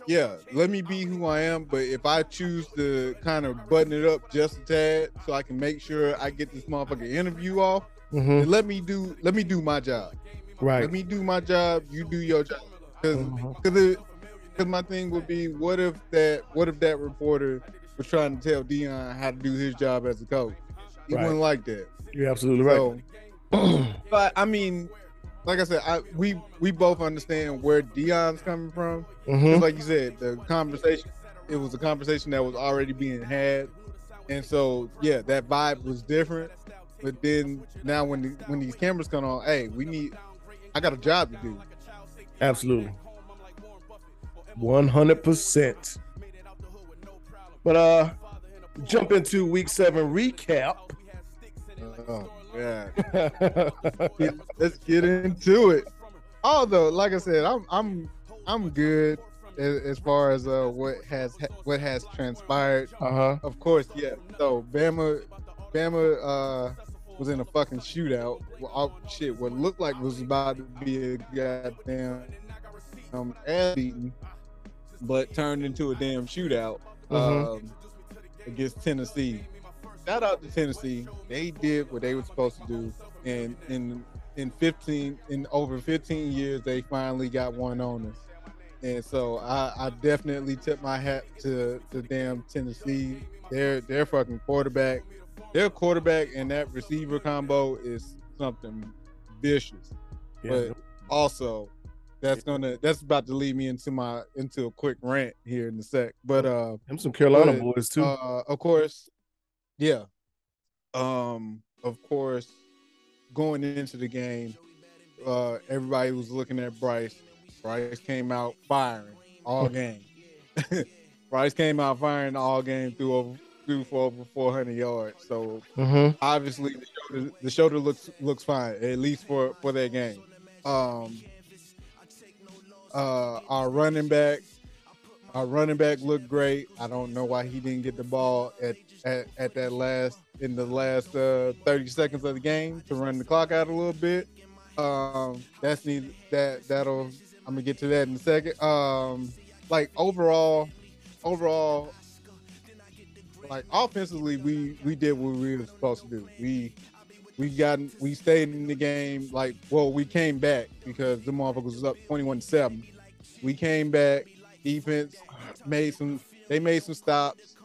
yeah, let me be who I am. But if I choose to kind of button it up just a tad, so I can make sure I get this motherfucking interview off, Mhm. then let me do let me do my job. right. Let me do my job. You do your job. Because because because my thing would be, what if that what if that reporter was trying to tell Deion how to do his job as a coach? He Right. wouldn't like that. You're absolutely right. *clears throat* But I mean, like I said, I we we both understand where Deion's coming from. Mhm. Like you said, the conversation it was a conversation that was already being had, and so yeah, that vibe was different. But then now when the, when these cameras come on, hey, we need. I got a job to do. Absolutely. One hundred percent. But uh, jump into week seven recap. Oh yeah. *laughs* Let's get into it. Although, like I said, I'm I'm I'm good as, as far as uh what has what has transpired. uh huh. Of course, yeah. So Bama, Bama uh was in a fucking shootout. Well, shit, what looked like was about to be a goddamn um ass beating, but turned into a damn shootout Mhm. um, against Tennessee. Shout out to Tennessee. They did what they were supposed to do, and and in 15 in over 15 years they finally got one on us. And so I, I definitely tip my hat to the damn Tennessee. Their their fucking quarterback, their quarterback and that receiver combo is something vicious. Yeah. But also that's gonna that's about to lead me into my into a quick rant here in a sec. But uh I'm some Carolina but, boys too. uh, of course, yeah. Um, of course, going into the game, uh, everybody was looking at Bryce. Bryce came out firing all *laughs* game. *laughs* Bryce came out firing all game through over through for over 400 yards. So mm-hmm. obviously the shoulder, the shoulder looks looks fine at least for for that game. Um, uh, our running back, our running back looked great. I don't know why he didn't get the ball at at, at that last in the last uh, 30 seconds of the game to run the clock out a little bit. Um, that's need that that'll I'm gonna get to that in a second. Um, like overall, overall, like offensively, we we did what we were supposed to do. We we got we stayed in the game. Like, well, we came back because the motherfuckers was up 21-7. We came back. Defense made some. They made some stops,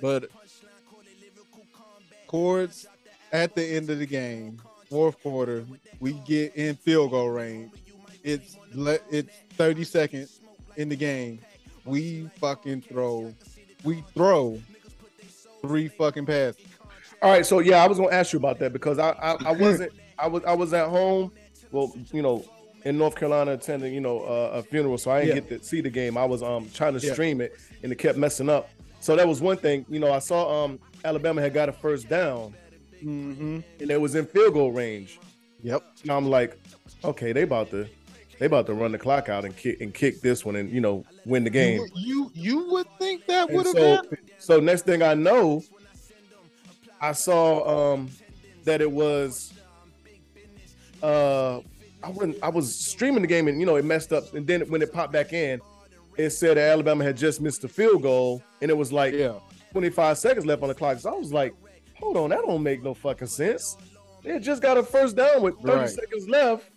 but chords at the end of the game, fourth quarter, we get in field goal range. It's it's 30 seconds in the game. We fucking throw. We throw three fucking passes. All right, so yeah, I was gonna ask you about that because I I, I wasn't I was I was at home, well, you know, in North Carolina attending you know uh, a funeral, so I didn't Yeah. get to see the game. I was um trying to Yeah. stream it and it kept messing up. So that was one thing. You know, I saw um Alabama had got a first down Mm-hmm. and it was in field goal range. Yep. And I'm like, okay, they about to they about to run the clock out and kick and kick this one and you know win the game. You, you you would think that would have so, happened. so next thing I know, I saw um that it was uh I wouldn't I was streaming the game and you know it messed up and then when it popped back in, it said Alabama had just missed the field goal and it was like Yeah. 25 seconds left on the clock. So I was like, hold on, that don't make no fucking sense. They had just got a first down with 30 Right. seconds left.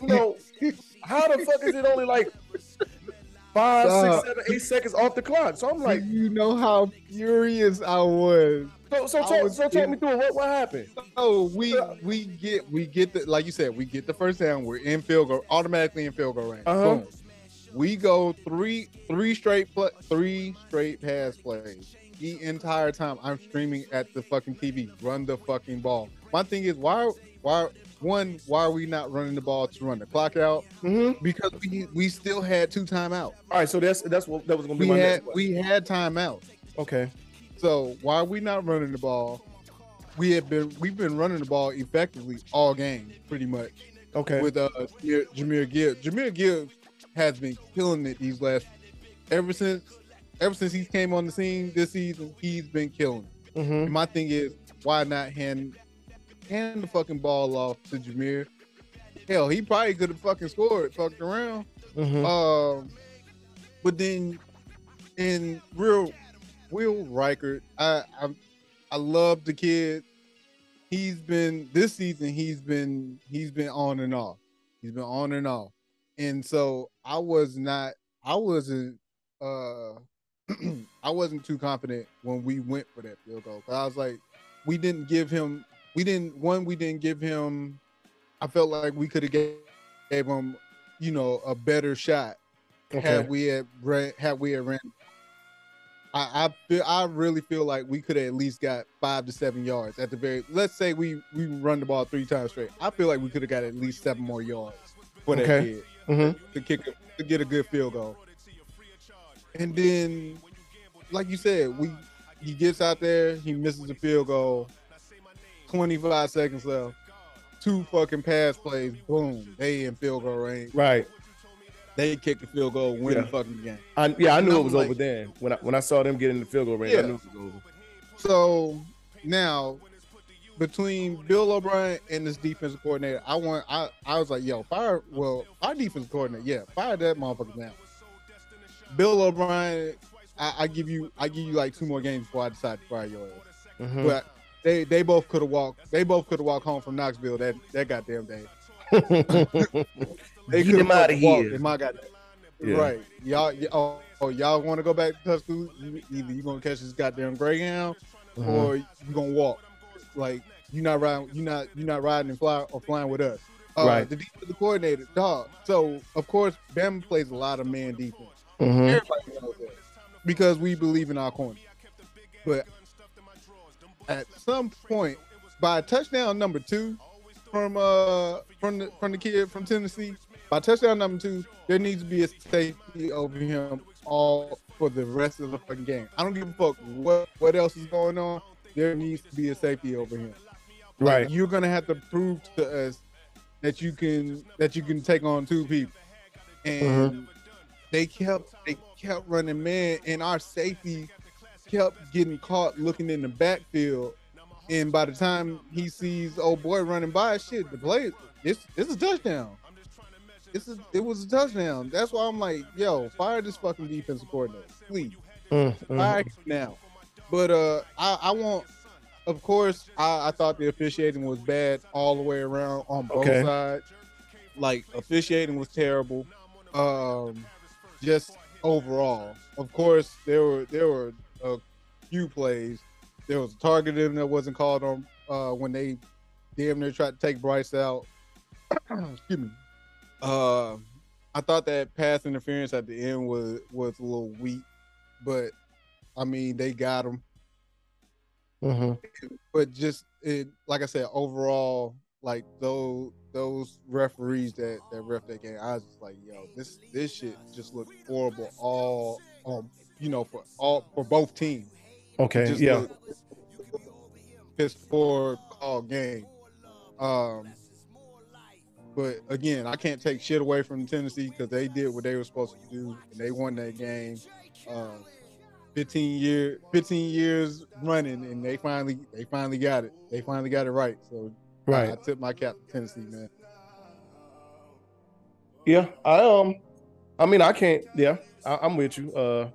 You know, *laughs* how the fuck is it only like five, six, seven, eight seconds off the clock? So I'm like, you know how furious I was. so so talk, so talk me through. What what happened? Oh, we we get we get the like you said, we get the first down. We're in field goal, automatically in field goal range. Uh-huh. Boom. We go three three straight three straight pass plays. The entire time I'm streaming at the fucking TV. Run the fucking ball. My thing is why why one why are we not running the ball to run the clock out? Mm-hmm. Because we we still had two timeouts. All right, so that's that's what that was gonna be We my had we had timeouts. Okay. So why are we not running the ball? We have been we've been running the ball effectively all game, pretty much. Okay. With uh Jahmyr, Gibbs. Jahmyr Gibbs has been killing it these last ever since ever since he came on the scene this season, he's been killing it. mm-hmm. My thing is, why not hand hand the fucking ball off to Jahmyr? Hell, he probably could have fucking scored, fucked around. Mm-hmm. Um, but then in real, Will Reichard, I, I I love the kid. He's been this season. He's been he's been on and off. He's been on and off, and so I was not. I wasn't. Uh, *clears throat* I wasn't too confident when we went for that field goal. I was like, we didn't give him. We didn't. One, we didn't give him. I felt like we could have gave, gave him, you know, a better shot okay. had we had ran, had we had ran. I, I feel I really feel like we could have at least got five to seven yards at the very. Let's say we we run the ball three times straight. I feel like we could have got at least seven more yards for that Okay. kid mm-hmm. to kick a, to get a good field goal. And then, like you said, we he gets out there, he misses the field goal. Twenty five seconds left. Two fucking pass plays. Boom, they in field goal range. Right. They kick the field goal, win Yeah. the fucking game. I, yeah, I knew And it was like- over then. When I when I saw them get in the field goal range, I Yeah. knew it was over. So now between Bill O'Brien and this defensive coordinator, I want I, I was like, yo, fire well, our defensive coordinator, yeah, fire that motherfucker now. Bill O'Brien, I, I give you I give you like two more games before I decide to fire your ass. Mhm. But they they both could have walked. They both could have walked home from Knoxville that that goddamn day. They Get could him out of here. in my goddamn. Yeah. Right, y'all. y- Oh, oh y'all want to go back to Tuscaloosa? You- Either you gonna catch this goddamn Greyhound, Mhm. or you gonna walk. Like you not riding. You not you not riding and fly or flying with us. Uh, Right. The defensive coordinator, dog. So of course, Bama plays a lot of man defense. Mhm. Everybody knows that because we believe in our corner. But at some point, by touchdown number two from uh from the from the kid from Tennessee, by touchdown number two, there needs to be a safety over him all for the rest of the fucking game. I don't give a fuck what what else is going on. There needs to be a safety over him. Right. You're gonna have to prove to us that you can that you can take on two people. And they kept they kept running man, and our safety kept getting caught looking in the backfield. And by the time he sees old boy running by, shit, the play it's it's a touchdown. It's a, it was a touchdown. That's why I'm like, yo, fire this fucking defensive coordinator, please Mm, mhm. fire now. But uh, I, I want, of course, I, I thought the officiating was bad all the way around on both Okay. sides. Like officiating was terrible. Um, just overall, of course, there were there were a few plays. There was a targeting that wasn't called on uh, when they damn near tried to take Bryce out. *clears throat* Excuse me. Uh, I thought that pass interference at the end was was a little weak, but I mean they got him. Mhm. But just it, like I said, overall, like those those referees that that ref that game, I was just like, yo, this this shit just looked horrible all um you know for all for both teams. Okay. Just Yeah. piss poor call game. Um, but again, I can't take shit away from Tennessee because they did what they were supposed to do and they won that game. Uh, 15 year 15 years running and they finally they finally got it. They finally got it right. So I, I Right. tip my cap to Tennessee, man. Yeah. I um. I mean, I can't. Yeah. I, I'm with you. Uh.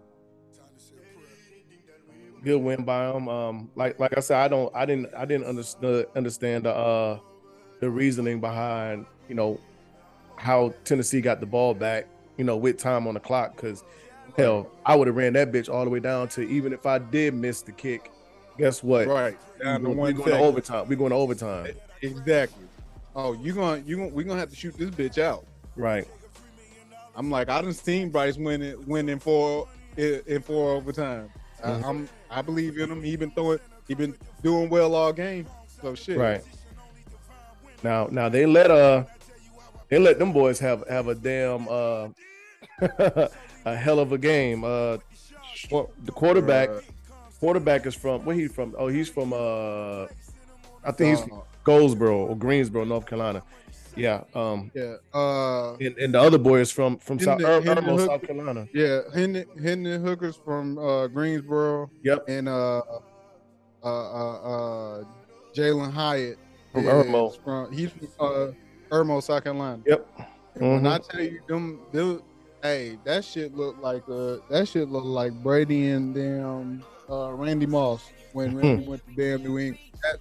Good win by them. Um. Like like I said, I don't. I didn't. I didn't understand understand the uh the reasoning behind you know how Tennessee got the ball back. You know, with time on the clock, because hell, I would have ran that bitch all the way down to even if I did miss the kick. Guess what? Right. Down to We're going to overtime. We're going to overtime. Exactly. Oh, you gonna you gonna, we gonna have to shoot this bitch out. Right. I'm like, I done seen Bryce winning it, win in four in, in four overtime. Mhm. I, I'm I believe in him. He been throwing, he been doing well all game. So shit. Right. Now, now they let uh they let them boys have have a damn uh *laughs* a hell of a game. Uh the quarterback Uh, quarterback is from where he from? Oh, he's from uh I think he's uh, from Goldsboro or Greensboro, North Carolina. Yeah. Um yeah. Uh, and, and the other boy is from from South Hendon- Ir- Hendon Irmo, South Carolina. yeah. Hendon, Hendon Hooker's from uh, Greensboro Yep. and uh, uh, uh, uh, Jalen Hyatt From Irmo. From, he's from uh, Irmo, South Carolina. Yep. And When. I tell you them, them, hey, that shit look like uh, that shit look like Brady and damn uh, Randy Moss when Randy went to damn New England, that,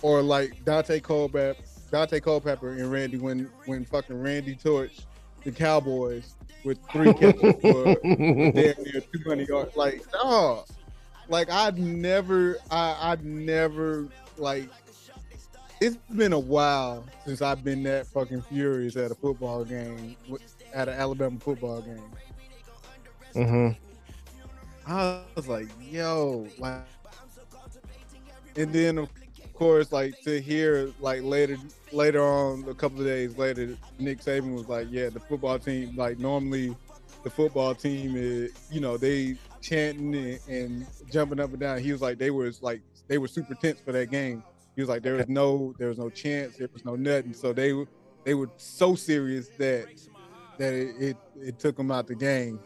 or like Daunte Culpepper, Daunte Culpepper and Randy when when fucking Randy torched the Cowboys with three catches for *laughs* damn near 200 yards. Like, dog, like I'd never, I, I'd never like. It's been a while since I've been that fucking furious at a football game, at an Alabama football game. Mhm. I was like, yo, like, and then of course, like to hear like later, later on, a couple of days later, Nick Saban was like, yeah, the football team, like normally, the football team is, you know, they chanting and, and jumping up and down. He was like, they was like, they were super tense for that game. He was like, there was no, there was no chance, there was no nothing. So they, were- they were so serious that that it, it, it took them out the game.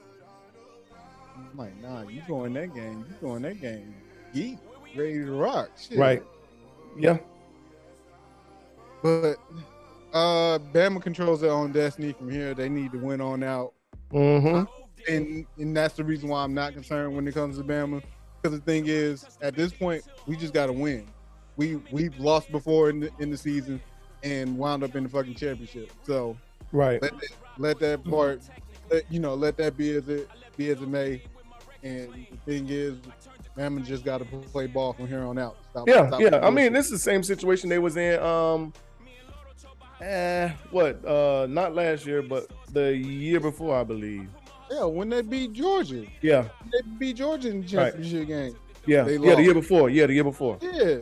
I'm like, nah, you going that game, you going that game, geek, ready to rock, shit. Right. Yeah. But uh Bama controls their own destiny from here. They need to win on out. Mhm. And and that's the reason why I'm not concerned when it comes to Bama. Because the thing is, at this point, we just gotta win. we we've lost before in the in the season and wound up in the fucking championship. So Right. let that, let that part, let, you know, let that be as it be as it may. And the thing is, Bama just got to play ball from here on out. Stop, Yeah, stop yeah. I mean, this is the same situation they was in. Um, eh, what? Uh, not last year, but the year before, I believe. yeah, when they beat Georgia, Yeah, they beat Georgia in the Right. championship game. yeah, They yeah. The year before. Yeah, the year before. Yeah,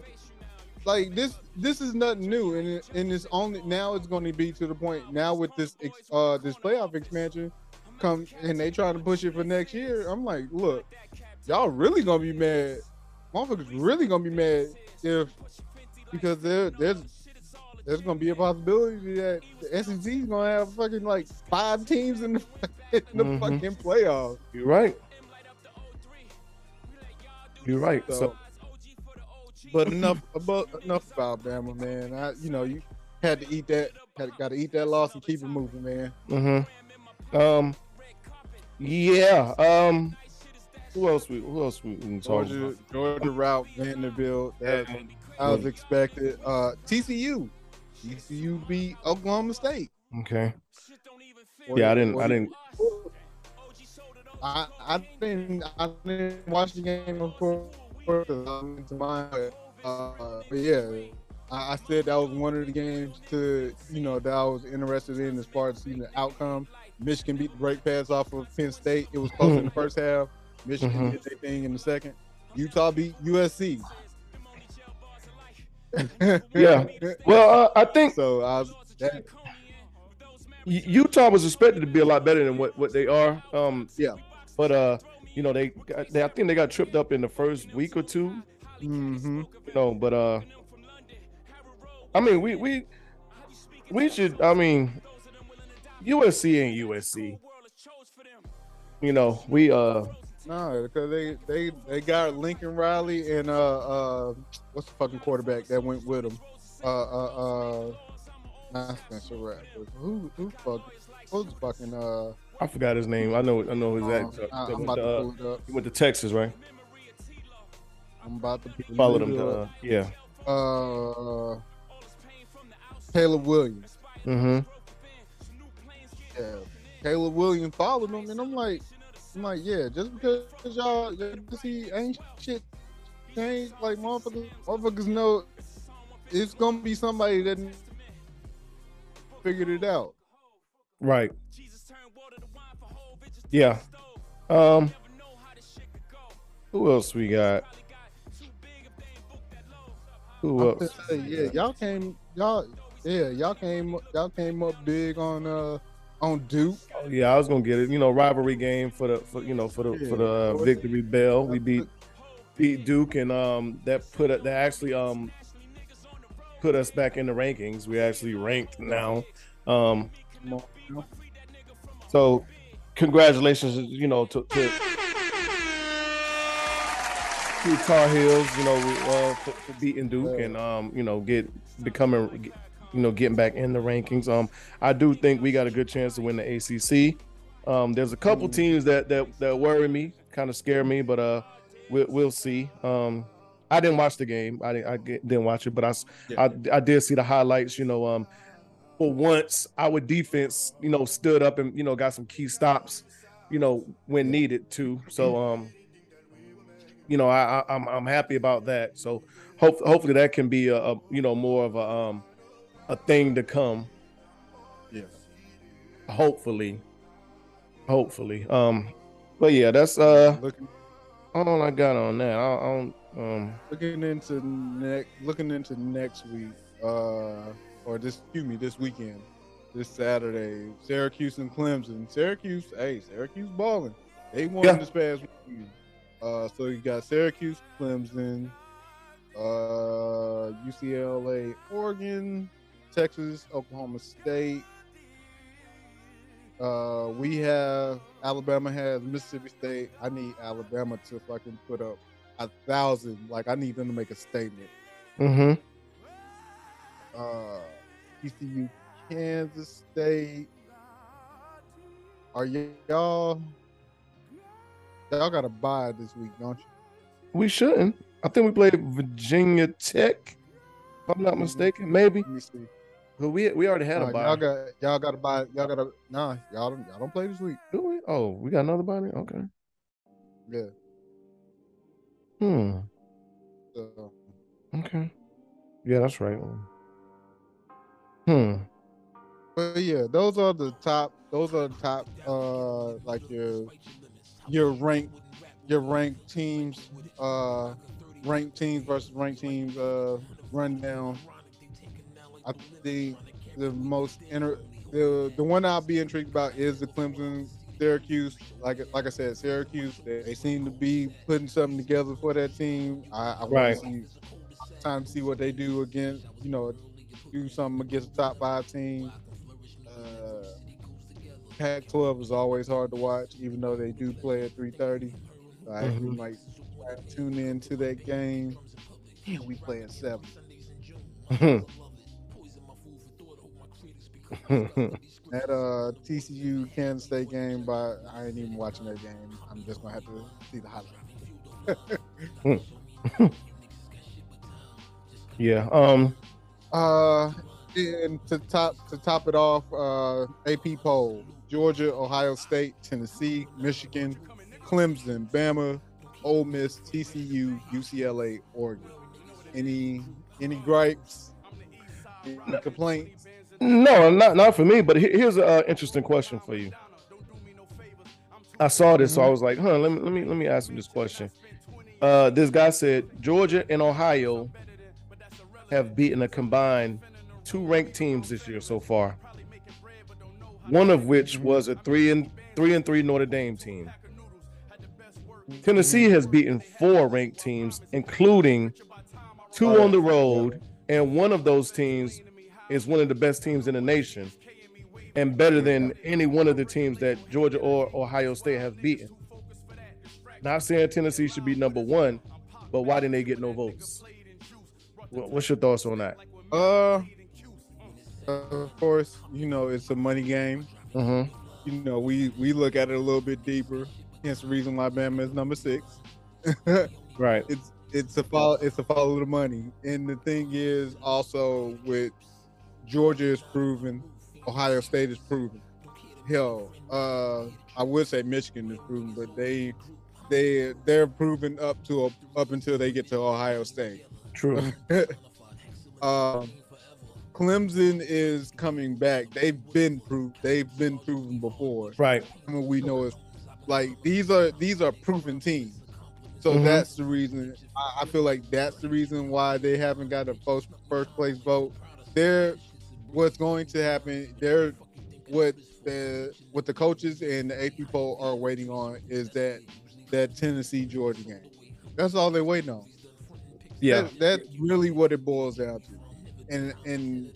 like this. This is nothing new, and it, and it's only now it's going to be to the point now with this ex- uh this playoff expansion come and they trying to push it for next year. I'm like, look, y'all really gonna be mad. Motherfuckers really gonna be mad if because there there's there's gonna be a possibility that the SEC is gonna have fucking like five teams in the *laughs* in the Mhm. fucking playoffs. You're right. You're right. So, So, but enough about enough about Bama, man. I you know you had to eat that, had got to eat that loss and keep it moving, man. hmm um, yeah. Um, who else? We who else we can talk Georgia, about? Georgia route, Vanderbilt. That I was expected. Uh, TCU, TCU beat Oklahoma State. Okay. Yeah, I didn't. I didn't. I, I didn't. I didn't watch the game before. To mine, but, uh, but yeah, I, I said that was one of the games to you know that I was interested in as far as seeing the outcome. Michigan beat the break pass off of Penn State. It was close in the *laughs* first half. Michigan Mhm. did their thing in the second. Utah beat USC. *laughs* Yeah. Well, uh, I think So I that, Utah was expected to be a lot better than what, what they are. Um, Yeah. But uh, you know, they, got, they I think they got tripped up in the first week or two. hmm You know, but uh, I mean, we we we should. I mean, USC ain't USC. You know, we uh, No, because they they they got Lincoln Riley and uh uh what's the fucking quarterback that went with him? Uh uh uh not Spencer Rattler. Who who fuck who's fucking uh I forgot his name. I know I know his uh, act. I- He I'm went about to, to uh, up. he went to Texas, right? I'm about to it to uh, yeah. uh Caleb Williams. Mm-hmm. Yeah. Caleb Williams followed him and I'm like I'm like, yeah, just because y'all just see ain't shit changed, like motherfuckers motherfuckers know it's gonna be somebody that figured it out. Right. Yeah. Um. Who else we got? Who else? say, yeah, y'all came, y'all, yeah, y'all came, y'all came up big on uh on Duke. Oh, yeah, I was gonna get it. You know, rivalry game for the for you know for the for the uh, victory bell. We beat beat Duke, and um that put that actually um put us back in the rankings. We actually ranked now. Um. Come on, you know? So, congratulations, you know, to, to, to Tar Heels, you know, uh, for, for beating Duke and um, you know, get becoming, you know, getting back in the rankings. Um, I do think we got a good chance to win the ACC. Um, there's a couple Mhm. teams that that that worry me, kind of scare me, but uh, we'll we'll see. Um, I didn't watch the game. I didn't I didn't watch it, but I Yeah. I, I did see the highlights. You know, um, for once our defense, you know, stood up and you know got some key stops, you know, when needed to. So um, you know, I, I I'm I'm happy about that. So hope hopefully that can be a, a you know more of a um a thing to come. Yeah. Hopefully, hopefully. Um, but yeah, that's uh looking all I got on that. I, I don't um looking into next looking into next week, uh, or this excuse me, this weekend, this Saturday, Syracuse and Clemson. Syracuse, hey, Syracuse balling. They won Yeah. this past weekend. Uh, so you got Syracuse, Clemson, uh, UCLA, Oregon, Texas, Oklahoma State. Uh, we have Alabama has Mississippi State. I need Alabama to fucking put up a thousand. Like I need them to make a statement. mm-hmm. Uh, TCU, Kansas State. Are y- y'all? Y'all got to buy this week, don't you? We shouldn't. I think we played Virginia Tech. If I'm not mistaken, maybe. Let me see. But we we already had Nah, a bye. y'all got y'all got to buy. Y'all got to nah. Y'all don't y'all don't play this week. Do we? Oh, we got another bye. Okay. Yeah. Hmm. So, Okay. Yeah, that's right. Hmm. but yeah, those are the top. Those are the top. Uh, like your your ranked your ranked teams. Uh, ranked teams versus ranked teams. Uh, rundown. I think the most inter the the one I'll be intrigued about is the Clemson Syracuse. Like like I said, Syracuse they, they seem to be putting something together for that team. I, I Right. want to see time to see what they do against you know do something against the top five team. Uh, Pac-12 is always hard to watch, even though they do play at 3:30. So I Mhm. might tune in to that game. Damn, we play at seven. *laughs* That uh TCU Kansas State game, but I ain't even watching that game. I'm just gonna have to see the highlights. *laughs* yeah. Um. Uh, and to top to top it off, uh, AP poll: Georgia, Ohio State, Tennessee, Michigan, Clemson, Bama, Ole Miss, TCU, UCLA, Oregon. Any any gripes? Any complaints? No, not not for me. But here's an uh, interesting question for you. I saw this, so I was like, "Huh." Let me let me let me ask him this question. Uh, this guy said Georgia and Ohio have beaten a combined two ranked teams this year so far. One of which was a three and three and three Notre Dame team. Tennessee has beaten four ranked teams, including two on the road, and one of those teams is one of the best teams in the nation and better than any one of the teams that Georgia or Ohio State have beaten. Not saying Tennessee should be number one, but why didn't they get no votes? What's your thoughts on that? Uh, of course, you know it's a money game. Mm-hmm. You know we we look at it a little bit deeper. Hence the reason why Bama is number six. *laughs* Right. it's it's a follow it's a follow the money. And the thing is also with Georgia is proven, Ohio State is proven. Hell, uh, I would say Michigan is proven, but they they they're proven up to up until they get to Ohio State. True. *laughs* um, Clemson is coming back. They've been proved. They've been proven before. right. I mean, we know it's like these are these are proven teams. So Mhm. that's the reason. I, I feel like that's the reason why they haven't got a first first place vote. They're what's going to happen. They're what the what the coaches and the AP poll are waiting on is that that Tennessee Georgia game. That's all they're waiting on. Yeah. That, that's really what it boils down to. And and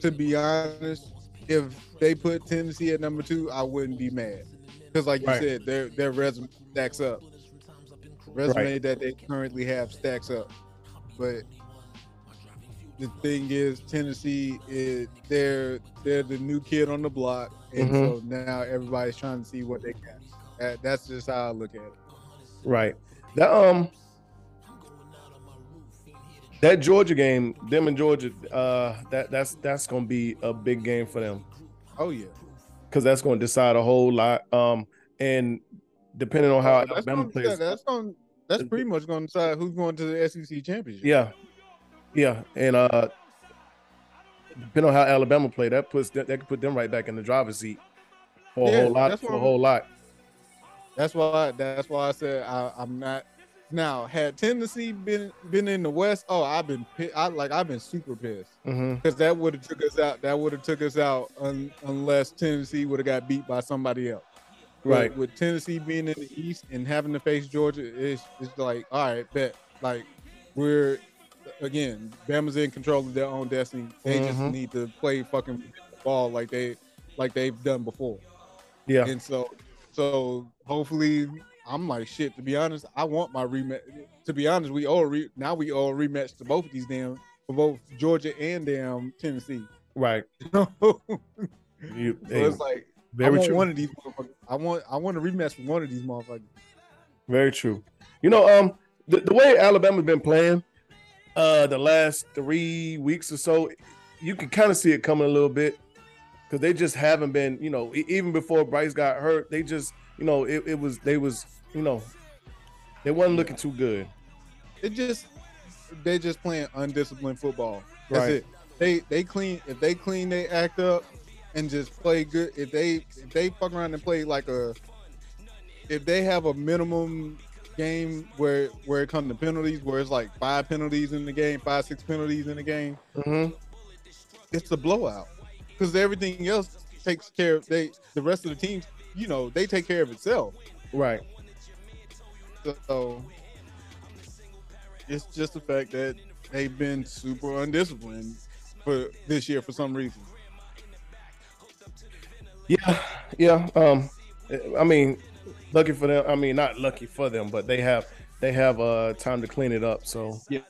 to be honest, if they put Tennessee at number two, I wouldn't be mad. Because like you said, their their resume stacks up. Resume Right. that they currently have stacks up. But the thing is Tennessee is they're they're the new kid on the block. And so now everybody's trying to see what they got. That, that's just how I look at it. Right. That um that Georgia game, them and Georgia, uh that that's that's gonna be a big game for them. Oh yeah. because that's going to decide a whole lot. Um, and depending on how Oh, that's, Alabama gonna, plays, that's gonna that's pretty much going to decide who's going to the SEC championship. yeah, yeah, and uh, depending on how Alabama play, that puts that, that could put them right back in the driver's seat for a Yeah, whole lot, that's for a whole lot. That's why. That's why I said I, I'm not. Now, had Tennessee been been in the West, oh, I've been I like I've been super pissed because that would have took us out. That would have took us out un, unless Tennessee would have got beat by somebody else. Right. With Tennessee being in the East and having to face Georgia, it's it's like all right, bet like we're again, Bama's in control of their own destiny. They just Mhm. need to play fucking ball like they like they've done before. Yeah, And so, so hopefully, I'm like shit. To be honest, I want my rematch. To be honest, we all re- now we all rematch to both of these damn for both Georgia and damn Tennessee. right. *laughs* so hey, it's like I very want true. one of these. I want I want a rematch with one of these motherfuckers. Very true. You know, um, the, the way Alabama's been playing, uh the last three weeks or so, you can kind of see it coming a little bit because they just haven't been, you know, even before Bryce got hurt, they just, you know, it, it was they was, you know, they wasn't looking too good. It just they just playing undisciplined football. That's Right. it. They they clean if they clean they act up and just play good. If they if they fuck around and play like a if they have a minimum game where where it comes to penalties, where it's like five penalties in the game, five six penalties in the game, hmm it's a blowout because everything else takes care of they the rest of the teams. You know they take care of itself. Right. So it's just the fact that they've been super undisciplined for this year for some reason. Yeah, yeah. Um, I mean, lucky for them. I mean, not lucky for them, but they have they have uh time to clean it up. So Yeah.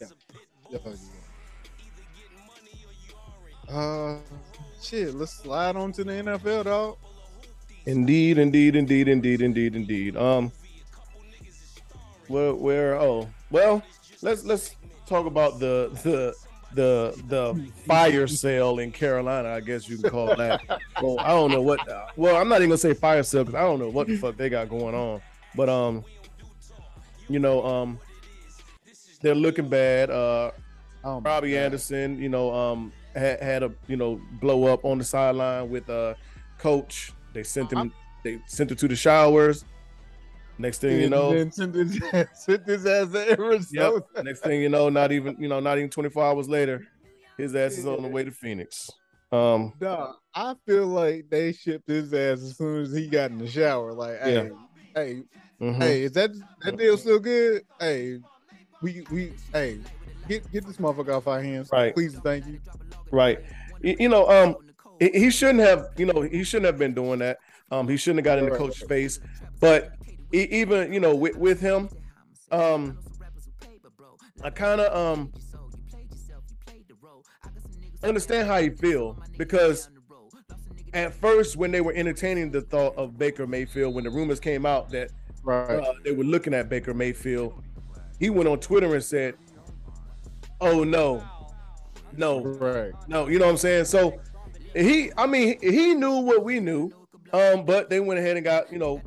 Uh, shit. Let's slide on to the NFL, dog. indeed, indeed, indeed, indeed, indeed, indeed. Um, where where? Oh, well, let's let's talk about the the the the fire sale in Carolina. I guess you can call that. well, I don't know what. well, I'm not even gonna say fire sale because I don't know what the fuck they got going on. But um, you know, um, they're looking bad. Uh, Oh, Robbie God. Anderson, you know, um, had, had a you know blow up on the sideline with uh coach. They sent him. They sent him to the showers. Next thing you know, sent his ass, *laughs* sent his ass to Arizona. yep. Next thing you know, not even you know, not even 24 hours later, his ass is on the way to Phoenix. Um, Dog, I feel like they shipped his ass as soon as he got in the shower. Like, hey, Yeah. hey, mhm. hey, is that that deal still good? Hey, we we hey, get get this motherfucker off our hands. Right. Please, thank you. right. You, know, um, he, shouldn't have. You know, he shouldn't have been doing that. Um, he shouldn't have got in the coach's face. But e- even you know, with, with him, um, I kind of um understand how you feel because at first when they were entertaining the thought of Baker Mayfield when the rumors came out that Right. uh, they were looking at Baker Mayfield he went on Twitter and said oh no no right. no you know what I'm saying so he I mean he knew what we knew um but they went ahead and got you know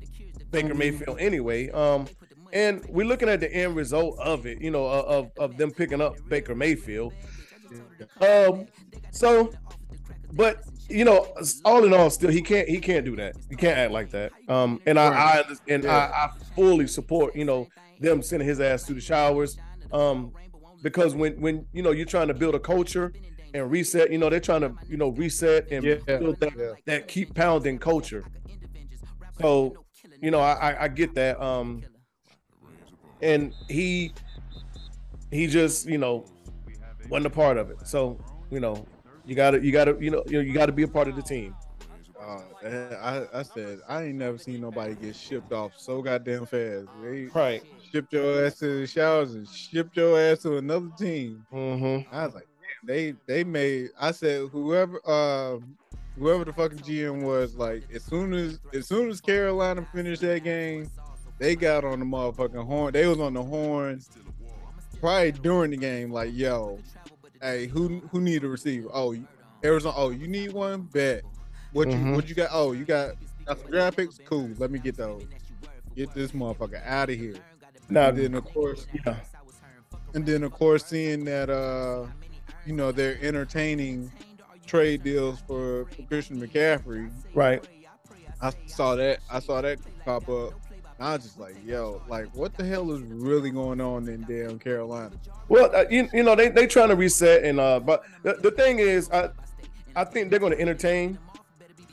Baker Mayfield anyway um and we're looking at the end result of it you know of of them picking up Baker Mayfield um, so, but you know, all in all, still he can't he can't do that. He can't act like that. Um, and I, I and I, I fully support you know them sending his ass to the showers. Um, because when when you know you're trying to build a culture and reset, you know they're trying to you know reset and Yeah. build that Yeah. that keep pounding culture. So, you know, I, I I get that. Um, and he he just you know wasn't a part of it. So you know you gotta you gotta you know you, you gotta be a part of the team. Uh, I, I said I ain't never seen nobody get shipped off so goddamn fast. They Right. shipped your ass to the showers and shipped your ass to another team. Mm-hmm. I was like, damn, they they made. I said whoever uh whoever the fucking GM was, like as soon as as soon as Carolina finished that game, they got on the motherfucking horn. They was on the horn probably during the game, like yo, hey, who who need a receiver? Oh, Arizona. Oh, you need one? Bet. What you Mhm. what you got? Oh, you got got some draft picks? Cool. Let me get those. Get this motherfucker out of here. Now, And then of course, yeah, and then of course seeing that uh you know they're entertaining trade deals for, for Christian McCaffrey. right. I saw that I saw that pop up. I was just like, yo, like what the hell is really going on in damn Carolina? Well, uh, you, you know they they trying to reset and uh, but the, the thing is, I I think they're going to entertain,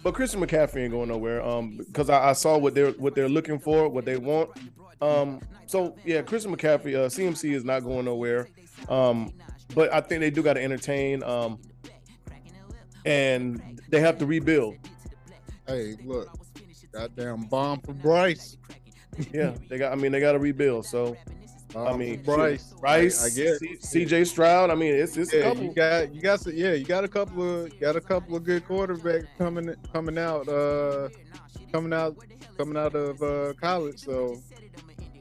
but Christian McCaffrey ain't going nowhere. Um, because I, I saw what they're what they're looking for, what they want. Um, so yeah, Christian McCaffrey, uh, CMC is not going nowhere. Um, but I think they do got to entertain. Um, and they have to rebuild. Hey, look, goddamn bomb for Bryce. *laughs* Yeah, they got. I mean, they got to rebuild. So I mean, Bryce. Bryce, I, I guess. C- CJ Stroud. I mean, it's it's a Yeah, couple. you got you got some, yeah, you got a couple of got a couple of good quarterbacks coming coming out uh coming out coming out of uh college. So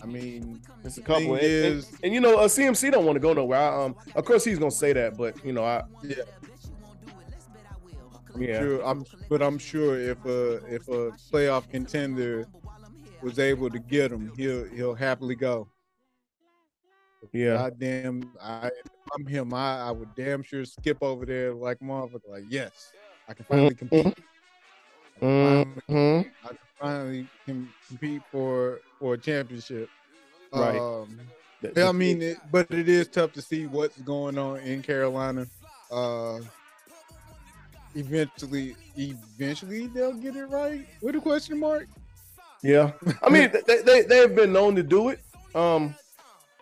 I mean, It's a couple. And, and- and, you know, a CMC don't want to go nowhere. I, um, of course he's gonna say that, but you know, I yeah, yeah, sure. I'm, but I'm sure if a if a playoff contender was able to get him, he'll he'll happily go. yeah, God damn, I I'm him. I, I would damn sure skip over there like a motherfucker. Like, yes, I can finally compete. I can finally, Mhm. I can finally can compete for for a championship. Right. Um, I mean, it, but it is tough to see what's going on in Carolina. Uh, eventually, eventually they'll get it right. With a question mark? yeah. I mean, they, they they've been known to do it. Um,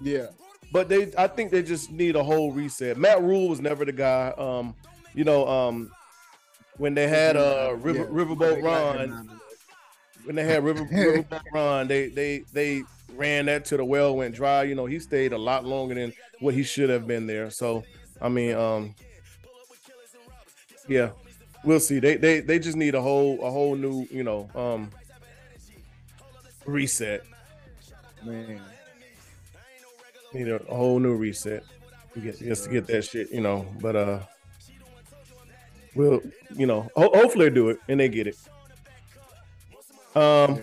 Yeah, but they I think they just need a whole reset. Matt Rhule was never the guy. Um, you know, um, when they had uh River, Yeah, Riverboat they got him Ron, out of there. when they had River, *laughs* Riverboat Ron, they they they ran that to the well went dry. You know, he stayed a lot longer than what he should have been there. So I mean, um, yeah, we'll see. They they they just need a whole a whole new you know um reset. Man, Need a, a whole new reset. to get just to get that shit, you know. But uh, we'll you know ho- hopefully they do it and they get it. Um.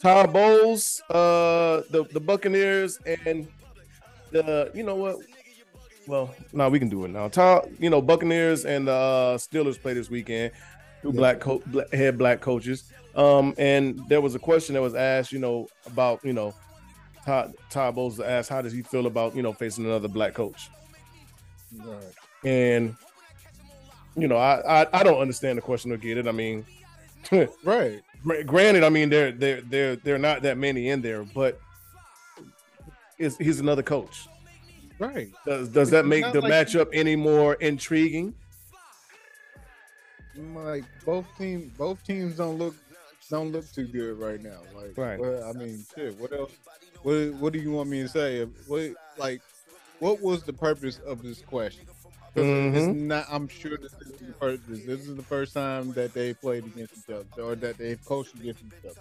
Todd Bowles, uh, the the Buccaneers, and the you know what? Well, no, we can do it now. Todd, you know, Buccaneers and the uh, Steelers play this weekend. Two Yeah. black co- black, head black coaches. Um, and there was a question that was asked, you know, about you know, Todd Todd Bowles asked, how does he feel about you know facing another black coach? Right. And you know, I I, I don't understand the question or get it. I mean, *laughs* right. Granted, I mean they're they're they're they're not that many in there, but is he's another coach. Right. Does does that make the like- matchup any more intriguing? Like both teams, both teams don't look don't look too good right now. Like, Right. Well, I mean, shit. What else? What What do you want me to say? What like, what was the purpose of this question? It's Mhm. not. I'm sure this is the first. This is the first time that they played against each other, or that they've coached against each other.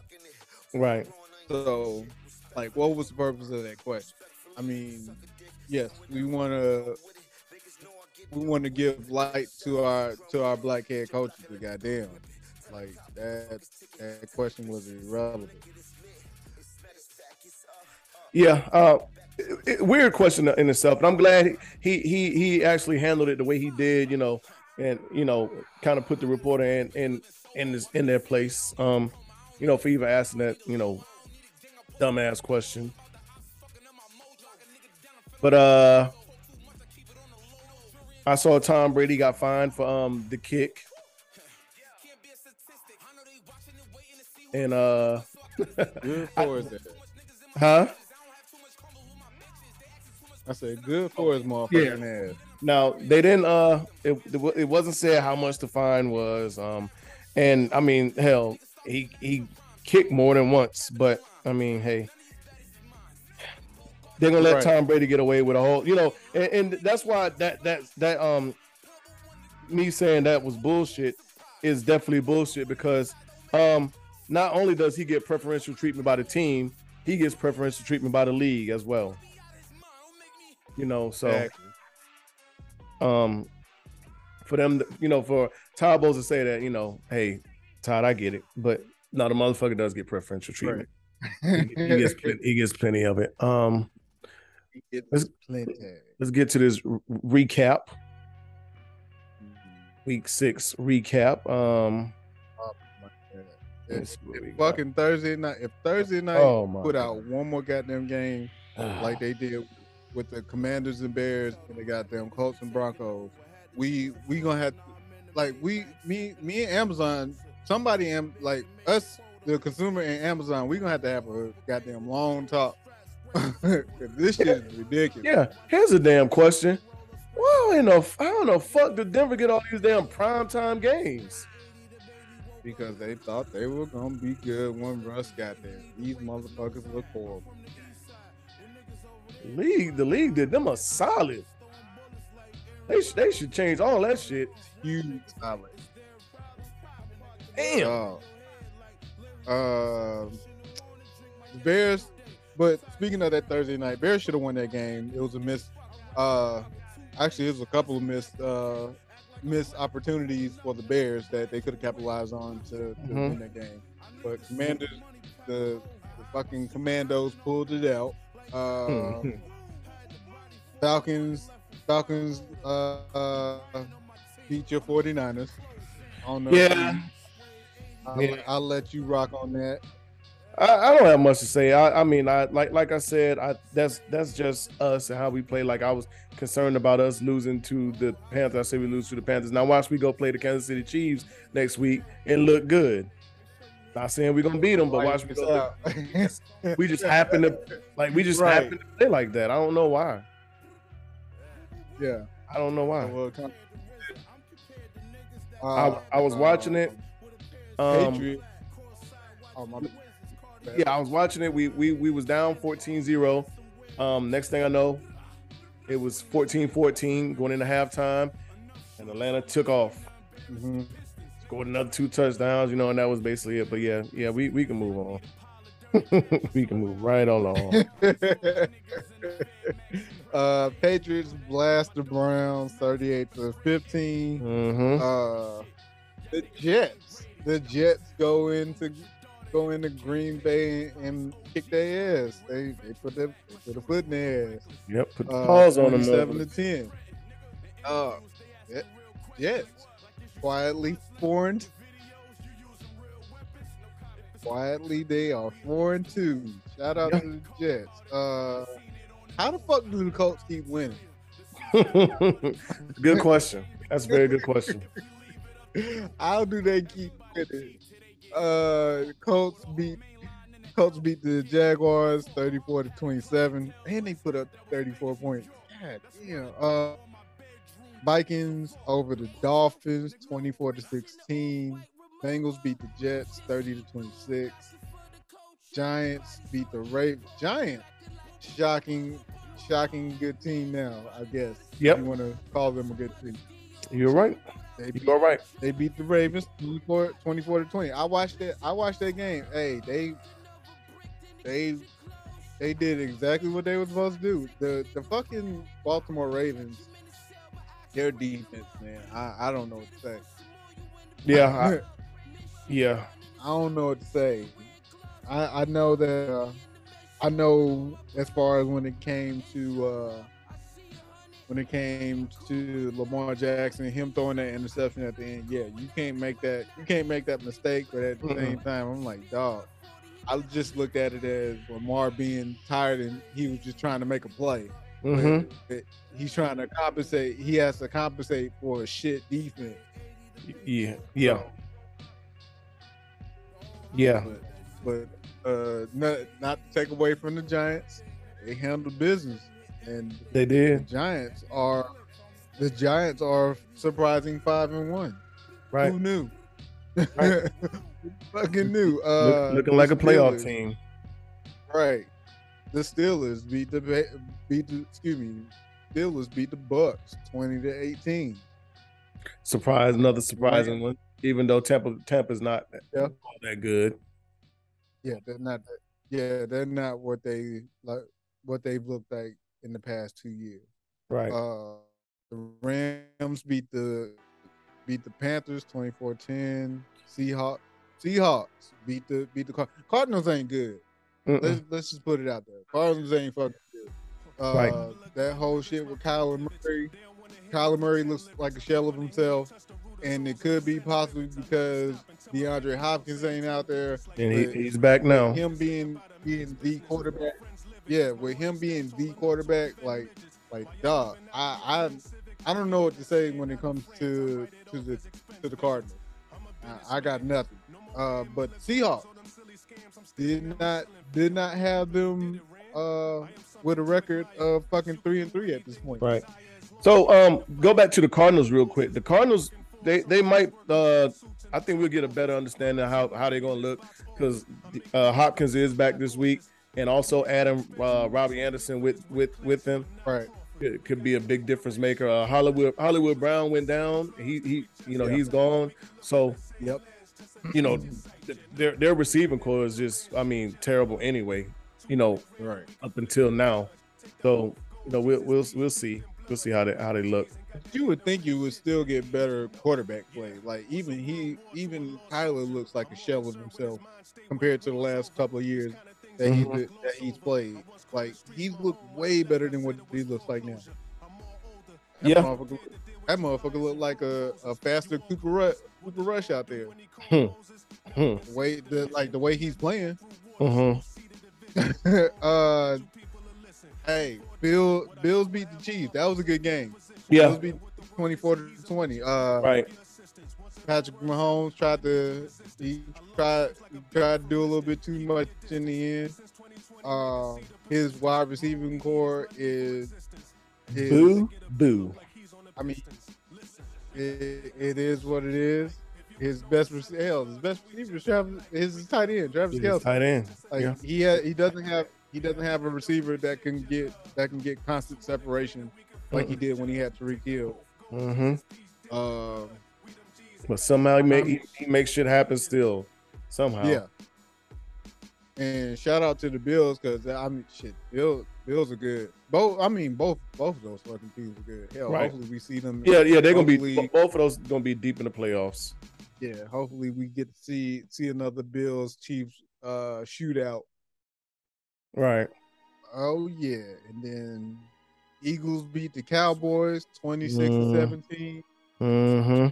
Right. So, like, what was the purpose of that question? I mean, yes, we want to we want to give light to our to our black head coaches. But goddamn, like that that question was irrelevant. Yeah. Uh, weird question in itself, but I'm glad he he he actually handled it the way he did. You know, and you know, kind of put the reporter in in in this, in their place. Um, you know, for even asking that you know dumbass question. But uh I saw Tom Brady got fined for um the kick. And uh Good *laughs* for ass. huh? I said, good for his motherfucking ass. Now they didn't uh it, it wasn't said how much the fine was. Um and I mean hell he he kicked more than once, but I mean hey they're gonna let Right. Tom Brady get away with a whole you know and, and that's why that that that um me saying that was bullshit is definitely bullshit because um not only does he get preferential treatment by the team, he gets preferential treatment by the league as well. You know, so Exactly. um for them to- you know for Todd Bowles to say that you know hey Todd I get it but no the motherfucker does get preferential treatment he, he gets *laughs* plenty, he gets plenty of it um Let's- let's get to this recap. Week six recap um If, let's see what we if got. fucking Thursday night, if Thursday night oh put out one more goddamn game *sighs* like they did with the Commanders and Bears and the goddamn Colts and Broncos, we we gonna have like we me me and Amazon somebody am like us the consumer and Amazon we gonna have to have a goddamn long talk *laughs* this shit is ridiculous. yeah here's a damn question well in the how the fuck did Denver get all these damn primetime games Because they thought they were gonna be good when Russ got there. These motherfuckers look horrible. league the league did them a solid they, sh- they should change all that shit Huge solid. damn Uh, uh, Bears, but speaking of that Thursday night, Bears should have won that game. It was a miss. Uh, actually, it was a couple of missed uh, missed opportunities for the Bears that they could have capitalized on to, to Mhm. win that game. But Commanders, the, the fucking Commandos pulled it out. Uh. *laughs* Falcons, Falcons uh, uh, beat your 49ers. I don't know. Yeah. I'll, Yeah. I'll let you rock on that. I, I don't have much to say. I, I mean, I like like I said, I that's that's just us and how we play. Like I was concerned about us losing to the Panthers. I said we lose to the Panthers. Now watch we go play the Kansas City Chiefs next week and look good. Not saying we're gonna beat them, but watch we go. We just happen to like we just Right. happen to play like that. I don't know why. yeah. I don't know why. Well, kind I, I was watching it. Um, Patriot. Oh, my yeah, I was watching it. We we we was down 14-0. Um, next thing I know, it was 14-14 going into halftime, and Atlanta took off. Mhm. Scored another two touchdowns, you know, and that was basically it. But yeah, yeah, we, we can move on. *laughs* we can move right along. *laughs* uh, Patriots blast the Browns 38 to 15. hmm Uh, the Jets, the Jets go into go into Green Bay and kick their ass. They they put their they put a foot in their ass. Yep, put the Uh, pause on them. Seven to. 10. Uh, Jet- Jets quietly four and quietly they are four and two. Shout out Yeah. to the Jets. Uh, how the fuck do the Colts keep winning? *laughs* good question. That's a very good question. *laughs* How do they keep winning? Uh, Colts beat Colts beat the Jaguars 34 to 27, and they put up 34 points. God damn. Uh, Vikings over the Dolphins 24 to 16. Bengals beat the Jets 30 to 26. Giants beat the Ravens. Giants, shocking, shocking good team now. I guess. Yep. You want to call them a good team? You're right. They beat You're right. they beat the Ravens 24, 24 to 20. I watched it. I watched that game. Hey, they they they did exactly what they were supposed to do. The the fucking Baltimore Ravens, their defense, man. I, I don't know what to say. Yeah, I, *laughs* yeah. I don't know what to say. I, I know that uh, I know as far as when it came to uh, when it came to Lamar Jackson, him throwing that interception at the end. Yeah, you can't make that. You can't make that mistake. But at the Mm-mm. same time, I'm like, dog. I just looked at it as Lamar being tired and he was just trying to make a play. hmm But he's trying to compensate. He has to compensate for a shit defense. Yeah, yeah, yeah. But, but uh, not, not to take away from the Giants, they handled business, and They the did Giants are the Giants are surprising five and one. right. Who knew? Right. *laughs* Fucking knew. Look- Uh, looking like a playoff Steelers- team. Right. The Steelers beat the beat the excuse me. Steelers beat the Bucks twenty to eighteen. Surprise, another surprising one. Even though Tampa Tampa's not Yeah. all that good. Yeah, they're not. Yeah, they're not what they like. What they've looked like in the past two years. Right. Uh, the Rams beat the beat the Panthers 24-10. Seahawks Seahawks beat the beat the Card- Cardinals ain't good. Mm-mm. Let's let's just put it out there. Cardinals ain't fucking good. Uh, Right. That whole shit with Kyler Murray. Kyler Murray looks like a shell of himself, and it could be possibly because DeAndre Hopkins ain't out there. And he, he's back now. him being being the quarterback. Yeah, with him being the quarterback, like like dog, I I I don't know what to say when it comes to to the to the Cardinals. I, I got nothing. Uh, but Seahawks did not did not have them uh with a record of fucking three and three at this point. Right. So um go back to the Cardinals real quick. The Cardinals they they might uh I think we'll get a better understanding of how how they're to look cuz uh Hopkins is back this week and also Adam uh Robbie Anderson with with with them. Right. It could be a big difference maker. Uh, Hollywood Hollywood Brown went down. He he you know Yeah. he's gone. So Yep. you know their their receiving core is just I mean terrible anyway. you know, Right. up until now. So you know, we'll we'll we'll see. We'll see how they how they look. You would think you would still get better quarterback play. Like even he, even Kyler looks like a shell of himself compared to the last couple of years that he Mhm. that he's played. Like he looked way better than what he looks like now. That Yeah. motherfucker, that motherfucker looked like a, a faster Cooper Rush, Cooper Rush out there. Hmm. Hmm. The way the like the way he's playing. hmm *laughs* uh, hey, Bill Bills beat the Chiefs. That was a good game. Yeah. Bills beat 24 to 20. Uh, Right. Patrick Mahomes tried to he tried tried to do a little bit too much in the end. Um, his wide receiving core is, is Boo. Boo. I mean, it, it is what it is. His best receiver, hell, his best receiver, is Travis, his tight end, Travis Kelce. tight end. Like Yeah. he ha- he doesn't have he doesn't have a receiver that can get that can get constant separation like he did when he had Tyreek Hill. Mm-hmm. Um, But somehow he make he, makes shit happen still. Somehow. yeah. And shout out to the Bills because I mean, shit, Bills Bills are good. Both, I mean, both both of those fucking teams are good. Hell, Right. hopefully we see them. Yeah, yeah, they're gonna be both of those gonna be deep in the playoffs. Yeah, hopefully we get to see see another Bills Chiefs uh shootout. Right. Oh yeah, and then Eagles beat the Cowboys twenty six Mm. to seventeen. Mm-hmm.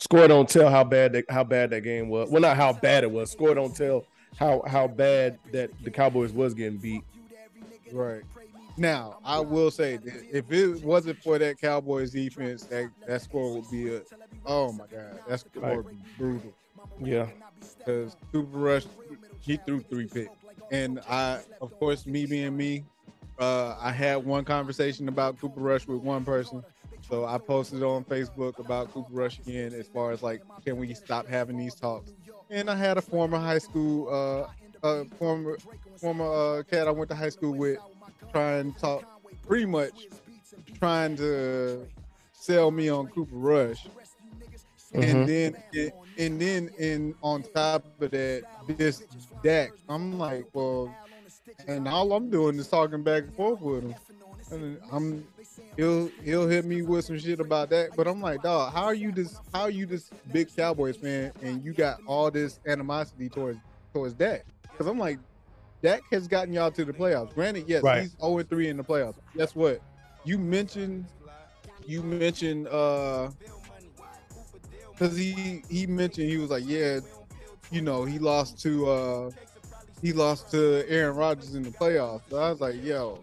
Score don't tell how bad that how bad that game was. Well, not how bad it was. Score don't tell how how bad that the Cowboys was getting beat. Right. Now, I will say if it wasn't for that Cowboys defense, that, that score would be a oh my god, that score Right. would be brutal. Yeah. Because Cooper Rush he threw three picks. And I of course me being me, uh I had one conversation about Cooper Rush with one person. So I posted on Facebook about Cooper Rush again as far as like can we stop having these talks? And I had a former high school uh uh former former uh cat I went to high school with trying to talk pretty much trying to sell me on Cooper Rush. Mhm. And then and then and on top of that, this Dak, I'm like, well, and all I'm doing is talking back and forth with him. And I'm he'll he'll hit me with some shit about that, but I'm like, dog, how are you this how are you this big Cowboys fan and you got all this animosity towards towards Dak? Because I'm like, Dak has gotten y'all to the playoffs. Granted, yes, Right. he's 0 3 in the playoffs. Guess what? You mentioned you mentioned uh because he he mentioned he was like, yeah, you know, he lost to uh he lost to Aaron Rodgers in the playoffs. So I was like, yo,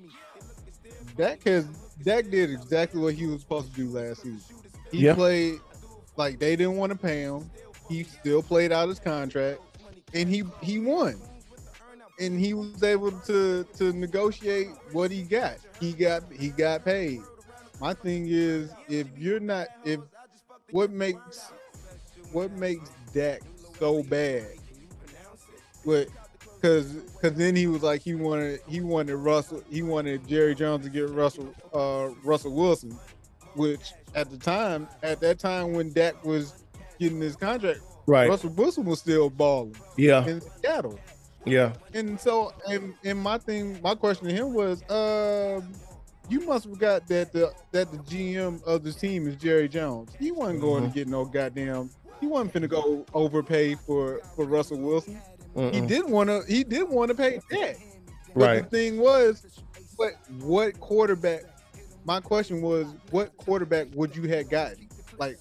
Dak has Dak did exactly what he was supposed to do last season. He Yeah. played like they didn't want to pay him. He still played out his contract, and he he won. And he was able to to negotiate what he got. He got he got paid. My thing is, if you're not, if what makes what makes Dak so bad, what because because then he was like he wanted he wanted Russell he wanted Jerry Jones to get Russell uh Russell Wilson, which at the time at that time when Dak was getting his contract, Right. Russell Wilson was still balling Yeah. in Seattle. Yeah. And so, and, and my thing, my question to him was, um, you must have got that the that the GM of the team is Jerry Jones. He wasn't going Mhm. to get no goddamn. He wasn't finna go overpay for for Russell Wilson. He Mm-mm. did want to. He did want to pay that. But Right. the thing was, what what quarterback? My question was, what quarterback would you have gotten? Like